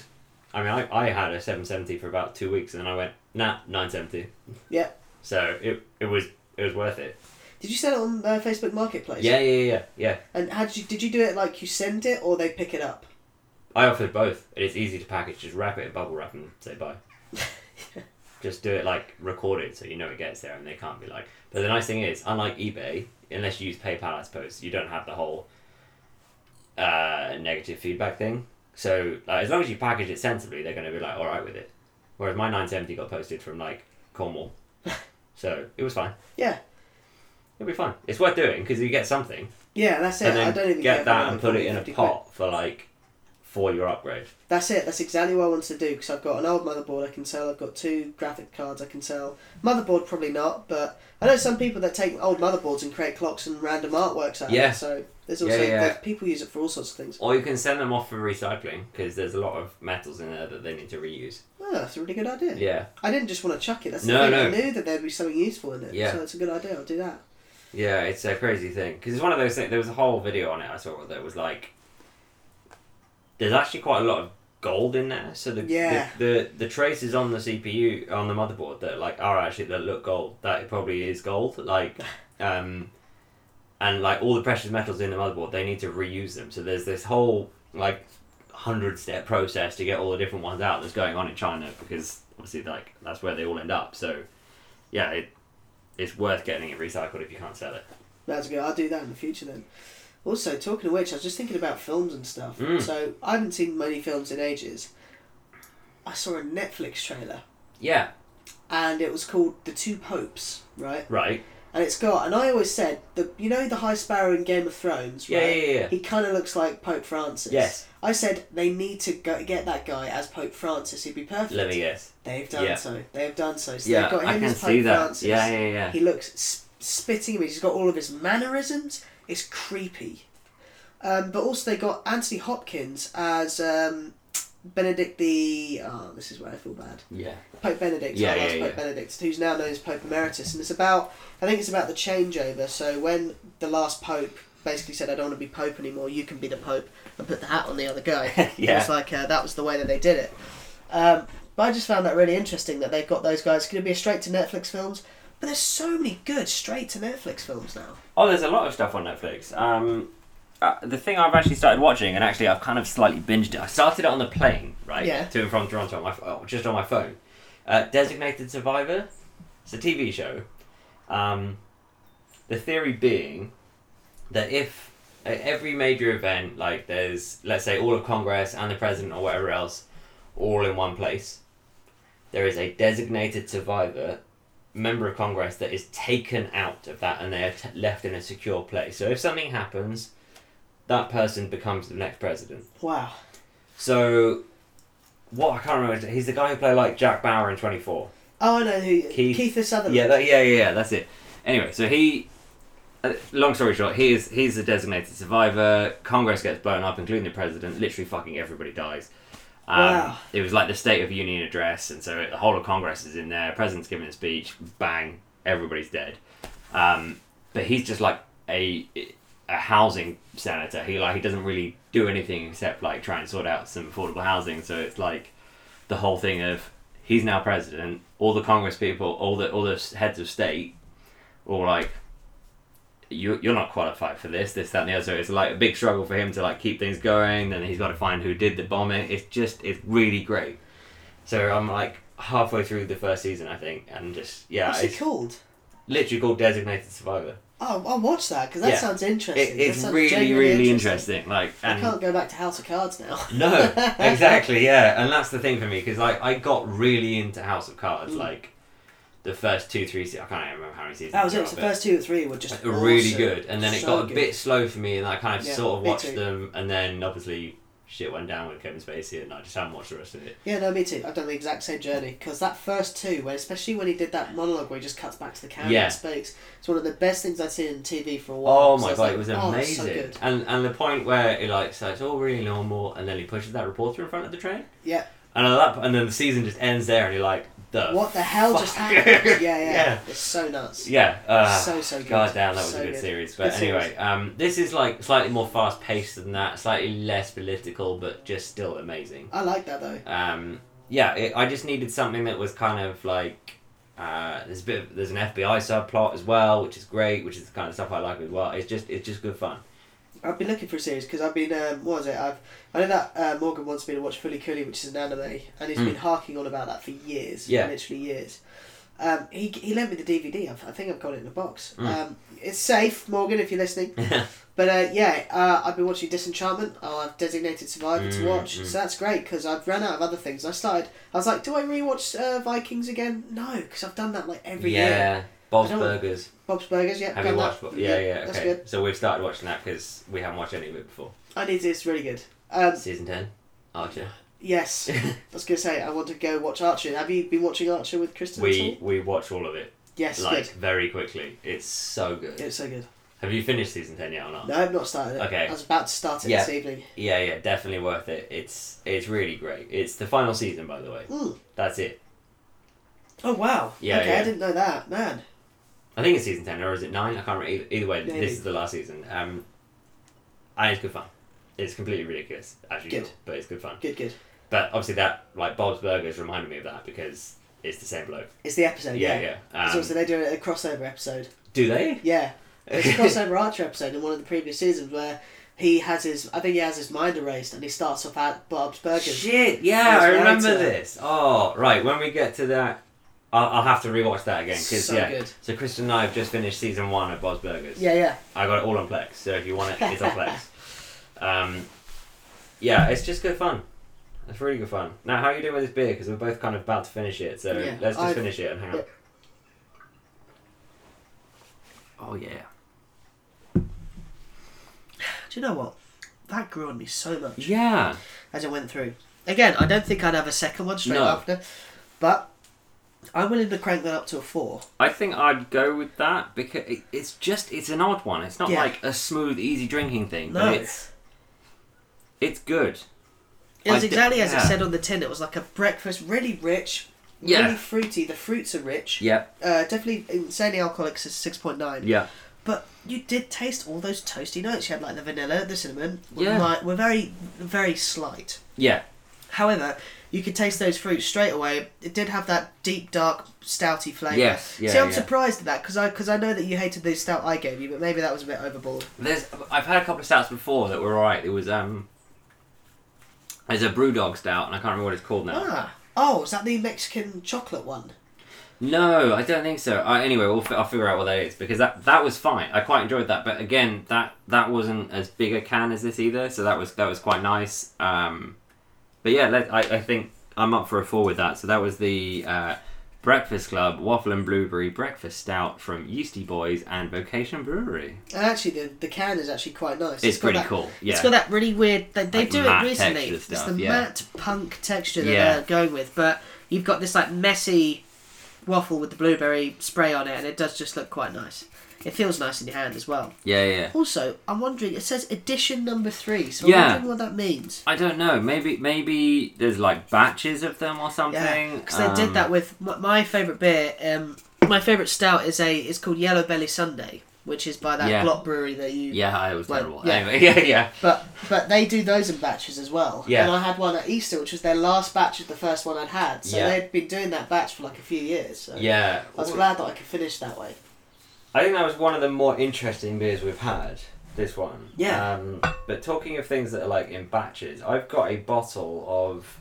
I mean, I, I had a 770 for about two weeks, and then I went nah 970. Yeah. So it it was it was worth it. Did you sell it on uh, Facebook Marketplace? Yeah, yeah, yeah, yeah. And how did you did you do it? Like you send it, or they pick it up? I offered both. It is easy to package. Just wrap it in bubble wrap and say bye. Just do it like record it so you know it gets there and they can't be like. But the nice thing is, unlike eBay, unless you use PayPal, I suppose you don't have the whole uh, negative feedback thing. So as long as you package it sensibly, they're going to be like all right with it. Whereas my 970 got posted from like Cornwall, so it was fine. Yeah. It'll be fine. It's worth doing because you get something, Yeah, that's it. and I then don't even get care that and put it in a 50 quid. pot for like for your upgrade. That's it. That's exactly what I want to do because I've got an old motherboard I can sell. I've got two graphic cards I can sell. Motherboard probably not, but I know some people that take old motherboards and create clocks and random artworks out of Yeah. it. So there's also Yeah, yeah. there's- people use it for all sorts of things. Or you can send them off for recycling because there's a lot of metals in there that they need to reuse. Oh, that's a really good idea. Yeah, I didn't just want to chuck it. That's the No, thing. no. I knew that there'd be something useful in it. Yeah. So it's a good idea. I'll do that. yeah, it's a crazy thing because it's one of those things. There was a whole video on it I saw that was like, there's actually quite a lot of gold in there. So the Yeah. the, the, the traces on the CPU on the motherboard that like are actually that look gold. That it probably is gold. Like, um, and like all the precious metals in the motherboard, they need to reuse them. So there's this whole like hundred step process to get all the different ones out that's going on in China because obviously like that's where they all end up. So yeah, it it's worth getting it recycled if you can't sell it. That's good. I'll do that in the future then. Also, talking of which, I was just thinking about films and stuff. Mm. So I haven't seen many films in ages. I saw a Netflix trailer. Yeah, and it was called The Two Popes, right? right. And it's got, and I always said, the you know the High Sparrow in Game of Thrones, Yeah, right? yeah, yeah, yeah. He kind of looks like Pope Francis. Yes. I said they need to go, get that guy as Pope Francis. He'd be perfect. Let me guess. They've done Yeah. so. They have done so. So Yeah, they've got him I can as Pope see that. Francis. Yeah, yeah, yeah. He looks spitting image. He's got all of his mannerisms. It's creepy. Um, but also they got Anthony Hopkins as um, Benedict the. Oh, this is where I feel bad. Yeah. Pope Benedict, Yeah, our yeah, Pope yeah. Benedict, who's now known as Pope Emeritus, and it's about I think it's about the changeover. So when the last Pope basically said, "I don't want to be Pope anymore. You can be the Pope," and put the hat on the other guy. Yeah. It's like uh, that was the way that they did it. Um, but I just found that really interesting that they've got those guys. It's going to be a straight to Netflix films, but there's so many good straight to Netflix films now. Oh, there's a lot of stuff on Netflix. Um, uh, the thing I've actually started watching, and actually I've kind of slightly binged it. I started it on the plane, right? Yeah. To and from Toronto on my oh, just on my phone. Uh, Designated Survivor. It's a TV show. Um, the theory being that if at every major event, like there's let's say all of Congress and the president or whatever else, all in one place, there is a designated survivor member of Congress that is taken out of that and they are t- left in a secure place. So if something happens, that person becomes the next president. Wow. So, what I can't remember. He's the guy who played like Jack Bauer in Twenty Four. Oh, I know who. Keith- Keith, Sutherland. Yeah, that, yeah, yeah, yeah. That's it. Anyway, so he. Uh, long story short, he is he's the designated survivor. Congress gets blown up, including the president. Literally, fucking everybody dies. Um, Wow. It was like the State of Union address, and so the whole of Congress is in there. President's giving a speech. Bang, everybody's dead. Um, but he's just like a a housing senator. He like he doesn't really do anything except like try and sort out some affordable housing. So it's like the whole thing of he's now president. All the Congress people, all the all the heads of state, all like you you're not qualified for this, this, that, and the other. So it's like a big struggle for him to like keep things going. Then he's got to find who did the bombing. It's just it's really great. So I'm like halfway through the first season, I think, and just yeah, What's it's it called? literally called Designated Survivor. Oh, I'll watch that because that Yeah. sounds interesting. That it's sounds really really interesting. Like I can't go back to House of Cards now. no, exactly, yeah, and that's the thing for me because like I got really into House of Cards, Mm. like the first two, three seasons. I can't even remember how many seasons. That was it. the first two or three were just really good, and then it So got a good. bit slow for me, and I kind of Yeah, sort of watched them, and then obviously shit went down with Kevin Spacey, and I just haven't watched the rest of it. Yeah, no, me too. I've done the exact same journey because that first two, when especially when he did that monologue where he just cuts back to the camera Yeah. and speaks, it's one of the best things I've seen in TV for a while. Oh my god, like, it was "Oh, it's so amazing, and and the point where he like so it's all really normal, and then he pushes that reporter in front of the train. Yeah. And at that, and then the season just ends there, and you're like, the What the hell just happened? Yeah, yeah, Yeah. It's so nuts. Yeah. Uh, so so good. God damn, that was So a good, good. series. But Good anyway, series. um, this is like slightly more fast paced than that, slightly less political, but just still amazing. I like that though. Um, yeah, it, I just needed something that was kind of like. Uh, there's a bit. Of, there's an FBI subplot as well, which is great, which is the kind of stuff I like as well. It's just, it's just good fun. I've been looking for a series because I've been um, what was it? I've I know that uh, Morgan wants me to watch Fooly Cooly, which is an anime, and he's Mm. been harking on about that for years. Yeah. literally years. Um, he he lent me the DVD. I've, I think I've got it in a box. Mm. Um, it's safe, Morgan, if you're listening. But uh, yeah, uh, I've been watching Disenchantment. Oh, I've designated Survivor to Mm, watch, mm. so that's great because I've run out of other things. I started. I was like, do I rewatch uh, Vikings again? No, because I've done that like every year. Yeah, Bob's Burgers. Bob's Burgers, yeah. Have you watched? Bo- yeah, yeah. That's Okay. good. So we've started watching that because we haven't watched any of it before. I need to. It's really good. Um, Season ten, Archer. yes, I was gonna say I want to go watch Archer. Have you been watching Archer with Kristen? we we watch all of it Yes, like good. very quickly. It's so good. It's so good. Have you finished season ten yet or not? No, I've not started it. Okay. I was about to start it Yeah. this evening. Yeah, yeah, definitely worth it. It's it's really great. It's the final season, by the way. Mm. That's it. Oh wow. Yeah, Okay, yeah. I didn't know that. Man. I think it's season ten, or is it nine? I can't remember. Either, either way, Maybe. this is the last season. Um, and it's good fun. It's completely ridiculous as usual, Good. but it's good fun. Good, good. But obviously, that like Bob's Burgers reminded me of that because it's the same bloke. It's the episode. Yeah, Yeah. yeah. Um, also they do a crossover episode. do they? Yeah. It's a crossover Archer episode in one of the previous seasons where he has his I think he has his mind erased and he starts off at Bob's Burgers. Shit, yeah, I remember this. Oh, right. When we get to that, I'll, I'll have to rewatch that again because So yeah. good. So Kristen and I have just finished season one of Bob's Burgers. Yeah, yeah. I got it all on Plex, so if you want it, it's on Plex. Um, yeah, it's just good fun. It's really good fun. Now, how are you doing with this beer? Because we're both kind of about to finish it, so Yeah, let's just I've- finish it and hang on. yeah. Oh yeah. Do you know what? That grew on me so much Yeah. as it went through. Again, I don't think I'd have a second one straight No. after, but I'm willing to crank that up to a four. I think I'd go with that because it, it's just it's an odd one. It's not Yeah. like a smooth, easy drinking thing, No. but it's it's good. It was I exactly di- as yeah. it said on the tin. It was like a breakfast, really rich, Yeah. really fruity. The fruits are rich. Yeah. Uh, definitely insanely alcoholic. It's six point nine. Yeah. But you did taste all those toasty notes. You had like the vanilla, the cinnamon. Were Yeah. were very, very slight. Yeah. However, you could taste those fruits straight away. It did have that deep, dark, stouty flavour. Yes. Yeah. See, I'm yeah. surprised at that because I because I know that you hated the stout I gave you, but maybe that was a bit overboard. There's I've had a couple of stouts before that were alright. It was um there's a Brewdog stout and I can't remember what it's called now. Ah, oh, is that the Mexican chocolate one? No, I don't think so. Uh, anyway, we'll fi- I'll figure out what that is because that that was fine. I quite enjoyed that, but again, that that wasn't as big a can as this either, so that was that was quite nice. Um, but yeah, let, I I think I'm up for a four with that. So that was the uh, Breakfast Club Waffle and Blueberry Breakfast Stout from Yeastie Boys and Vocation Brewery. And actually, the, the can is actually quite nice. It's, got pretty that- cool. Yeah. It's got that really weird. They, they Like do it recently. texture It's the yeah. matte punk texture that Yeah. they're going with, but you've got this like messy waffle with the blueberry spray on it, and it does just look quite nice. It feels nice in your hand as well. yeah, yeah. Also, I'm wondering. It says edition number three, so Yeah. I'm wondering what that means. I don't know. Maybe maybe there's like batches of them or something. Yeah, because they did Um, that with my, my favorite beer. Um, my favorite stout is a. It's called Yellow Belly Sundae, which is by that Yeah. Blot Brewery that you. Yeah, it was Well, terrible. yeah. Anyway, yeah, yeah. But but they do those in batches as well. Yeah. And I had one at Easter, which was their last batch of the first one I'd had. So Yeah. they'd been doing that batch for like a few years. So Yeah. I was glad that I could finish that way. I think that was one of the more interesting beers we've had. This one. Yeah. Um, but talking of things that are like in batches, I've got a bottle of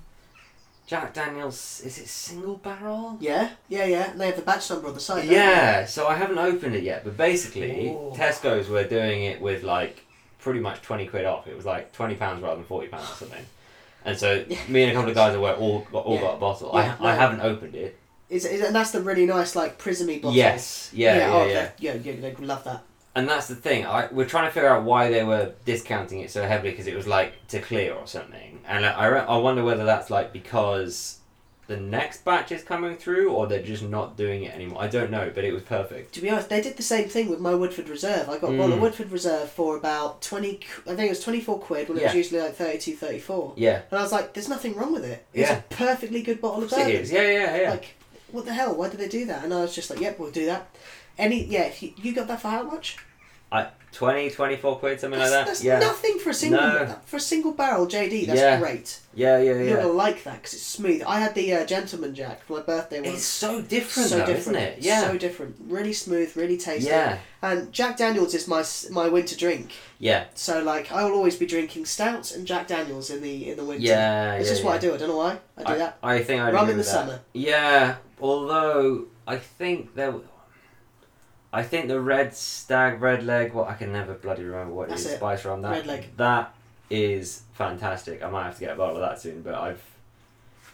Jack Daniels. Is it single barrel? Yeah, yeah, yeah. And they have the batch number on the side. Yeah. So I haven't opened it yet, but basically, Ooh. Tesco's were doing it with like pretty much twenty quid off. It was like twenty pounds rather than forty pounds or something. And so me and a couple of guys at work all got, all Yeah. got a bottle. Yeah, I, I uh, haven't opened it. Is, is and that's the really nice like prismy bottle. Yes. Yeah. Yeah. oh, yeah. they- yeah, yeah. They love that. And that's the thing. I, we're trying to figure out why they were discounting it so heavily because it was like to clear or something. And I, I, I wonder whether that's like because the next batch is coming through or they're just not doing it anymore. I don't know, but it was perfect. To be honest, they did the same thing with my Woodford Reserve. I got a bottle of Mm. Woodford Reserve for about 20, I think it was 24 quid when it was usually like 32, 34. Yeah. And I was like, there's nothing wrong with it. It's Yeah. a perfectly good bottle of Of bourbon. it is. Yeah, yeah, yeah. Like, what the hell? Why did they do that? And I was just like, yep, we'll do that. Any, yeah, if you, you got that for how much? 20, 24 quid, something That's, like that. that's yeah. nothing for a single No. for a single barrel JD. That's Yeah. great. Yeah, yeah, You're yeah. gonna like that because it's smooth. I had the uh, Gentleman Jack for my birthday once. It's so different, so though, different, isn't it? Yeah. So different. Really smooth. Really tasty. yeah. And Jack Daniels is my my winter drink. Yeah. So like I will always be drinking stouts and Jack Daniels in the in the winter. Yeah. It's yeah, just what I do. I don't know why I do that. I think I Rum in the that. summer. Yeah, although I think there, I think the red stag, red leg. What I can never bloody remember what That's it is. it. Spice rum. That Red leg. that is fantastic. I might have to get a bottle of that soon. But I've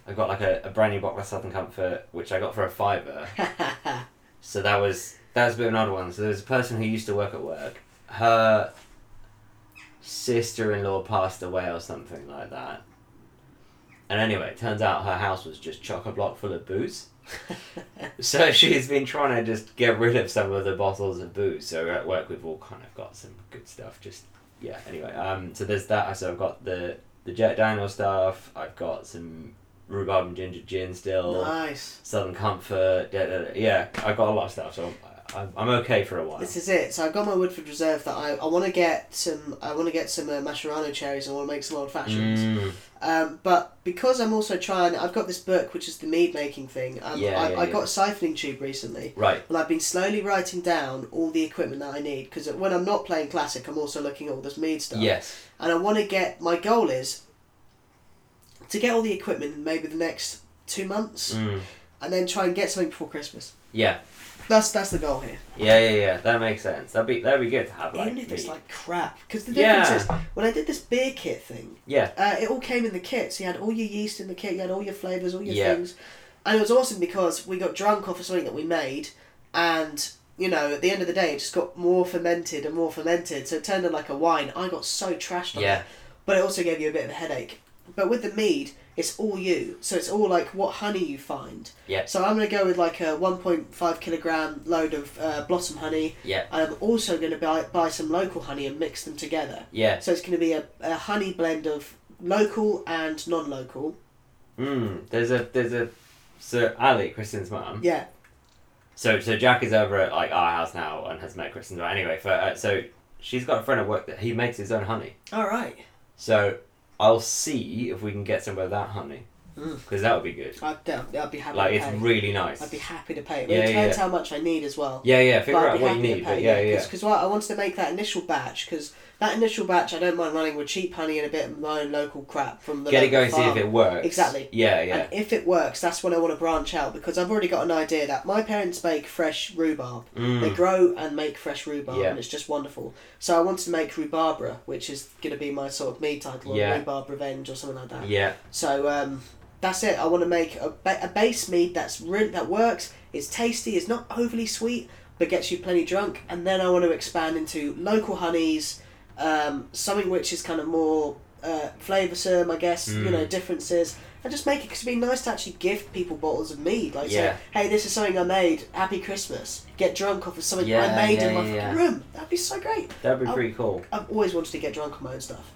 I've got like a, a brand new bottle of Southern Comfort, which I got for a fiver. So that was that was a bit of an odd one. So there was a person who used to work at work. Her sister-in-law passed away or something like that. And anyway, it turns out her house was just chock a block full of booze. So she's been trying to just get rid of some of the bottles of booze. So at work we've all kind of got some good stuff. Just yeah. Anyway, um, so there's that. So I've got the the Jack Daniel stuff. I've got some rhubarb and ginger gin still. nice. Southern Comfort. Yeah, yeah, yeah, I've got a lot of stuff, so I'm, I'm okay for a while. This is it. So I've got my Woodford Reserve that I, I want to get some. I want to get some uh, Maraschino cherries. I want to make some old fashions. Mm, Um, but because I'm also trying, I've got this book which is the mead making thing. Um, Yeah, I, yeah, I yeah. got a siphoning tube recently. right. And I've been slowly writing down all the equipment that I need because when I'm not playing classic, I'm also looking at all this mead stuff. Yes. And I want to get my goal is to get all the equipment in maybe the next two months, Mm, and then try and get something before Christmas. yeah. That's that's the goal here. Yeah, yeah, yeah. That makes sense. That'd be that'd be good to have like. Even if it's meat. like crap, because the Yeah. difference is when I did this beer kit thing, Yeah. uh, it all came in the kit. So you had all your yeast in the kit, you had all your flavors, all your Yeah. things, and it was awesome because we got drunk off of something that we made, and you know at the end of the day it just got more fermented and more fermented, so it turned into like a wine. I got so trashed on Yeah. it, but it also gave you a bit of a headache. But with the mead, it's all you, so it's all like what honey you find. Yeah. So I'm gonna go with like a 1.5 kilogram load of uh, blossom honey. Yeah. And I'm also gonna buy buy some local honey and mix them together. Yeah. So it's going to be a, a honey blend of local and non-local. Mm. There's a there's a so Ali, Kristen's mum. Yeah. So so Jack is over at like our house now and has met Kristen's mum. Anyway, for uh, so she's got a friend at work that he makes his own honey. All right. So I'll see if we can get some of that honey Mm. because that would be good. I'd, I'd be happy Like it's pay. really nice. I'd be happy to pay. It Yeah, depends yeah. how much I need as well. Yeah, yeah. Figure out what you need, but yeah, yeah. Because I wanted to make that initial batch because that initial batch, I don't mind running with cheap honey and a bit of my own local crap from the Get it going, see if it works. Exactly. Yeah, yeah. And if it works, that's when I want to branch out because I've already got an idea that my parents make fresh rhubarb. They grow and make fresh rhubarb, Mm. Yeah. and it's just wonderful. So I want to make rhubarbra, which is going to be my sort of me title, or Yeah. rhubarb revenge, or something like that. Yeah. So um, that's it. I want to make a, ba- a base mead that's really that works. It's tasty. It's not overly sweet, but gets you plenty drunk. And then I want to expand into local honeys, um, something which is kind of more uh, flavoursome, I guess. You Mm. know, differences. And just make it because it'd be nice to actually gift people bottles of mead. Like Yeah. say, hey, this is something I made. Happy Christmas. Get drunk off of something Yeah, I made yeah, in my fucking room. That'd be so great. That'd be I'll- pretty cool. I've always wanted to get drunk on my own stuff.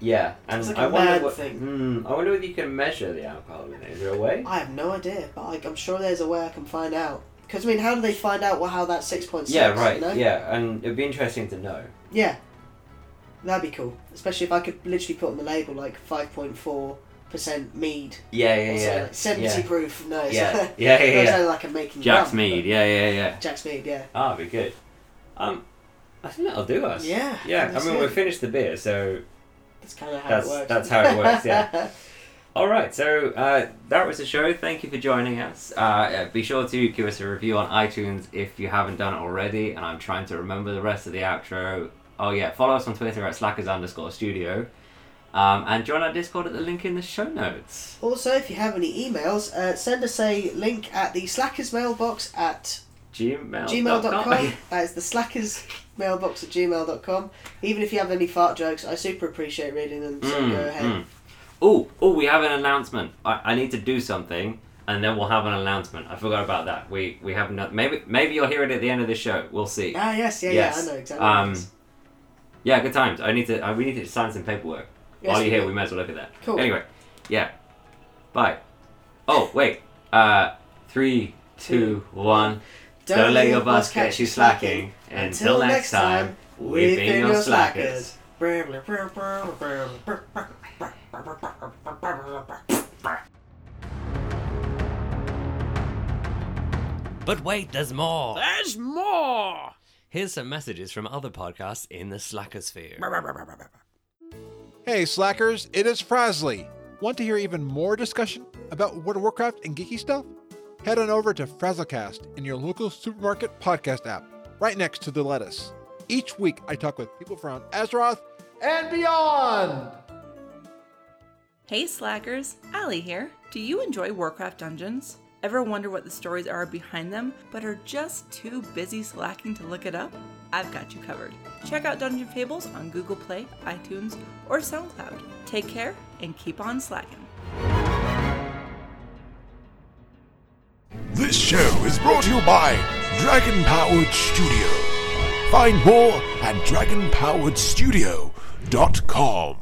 Yeah, and like I wonder what, thing. Hmm, I wonder if you can measure the alcohol in it. Is there a way? I have no idea, but I, I'm sure there's a way I can find out. Because I mean, how do they find out well, how that six point six? yeah, right. You know? Yeah, and it'd be interesting to know. Yeah. That'd be cool, especially if I could literally put on the label like five point four percent mead. Yeah, yeah, yeah. like Seventy yeah. proof. No, it's Yeah, yeah, yeah, yeah. like I'm making Jack's rum, mead. Yeah, yeah, yeah. Jack's mead. Yeah. Ah, be good. Um, I think that'll do us. Yeah, Yeah, I mean we've finished the beer, so That's kind of how That's- it works. that's how it works, yeah. All right, so uh, that was the show. Thank you for joining us. Uh, be sure to give us a review on iTunes if you haven't done it already. And I'm trying to remember the rest of the outro. Oh yeah, follow us on Twitter at slackers underscore studio, um, and join our Discord at the link in the show notes. also, if you have any emails, uh, send us a link at the Slackers mailbox at Gmail. gmail.com. that is the slackers mailbox at gmail.com. Even if you have any fart jokes, I super appreciate reading them, so Mm, go ahead. Oh, oh, we have an announcement. I, I need to do something, and then we'll have an announcement. I forgot about that. We we have no, maybe maybe you'll hear it at the end of the show. We'll see. Ah, yes, yeah, Yes. yeah, I know exactly. Um. Yeah, good times. I need to. I, we need to sign some paperwork. Yes, While you're here, we might as well look at that. Cool. Anyway, yeah. Bye. Oh wait. Uh, three, two, one. Don't, let your boss catch you slacking. Until next time, we've been your slackers. But wait, there's more. There's more! Here's some messages from other podcasts in the Slackersphere. Hey, Slackers, it is Frazzle. Want to hear even more discussion about World of Warcraft and geeky stuff? Head on over to Frazzlecast in your local supermarket podcast app, right next to the lettuce. Each week, I talk with people from Azeroth and beyond. Hey Slackers, Allie here. Do you enjoy Warcraft dungeons? Ever wonder what the stories are behind them, but are just too busy slacking to look it up? I've got you covered. Check out Dungeon Fables on Google Play, iTunes, or SoundCloud. Take care and keep on slacking. This show is brought to you by Dragon Powered Studio. Find more at dragonpoweredstudio.com.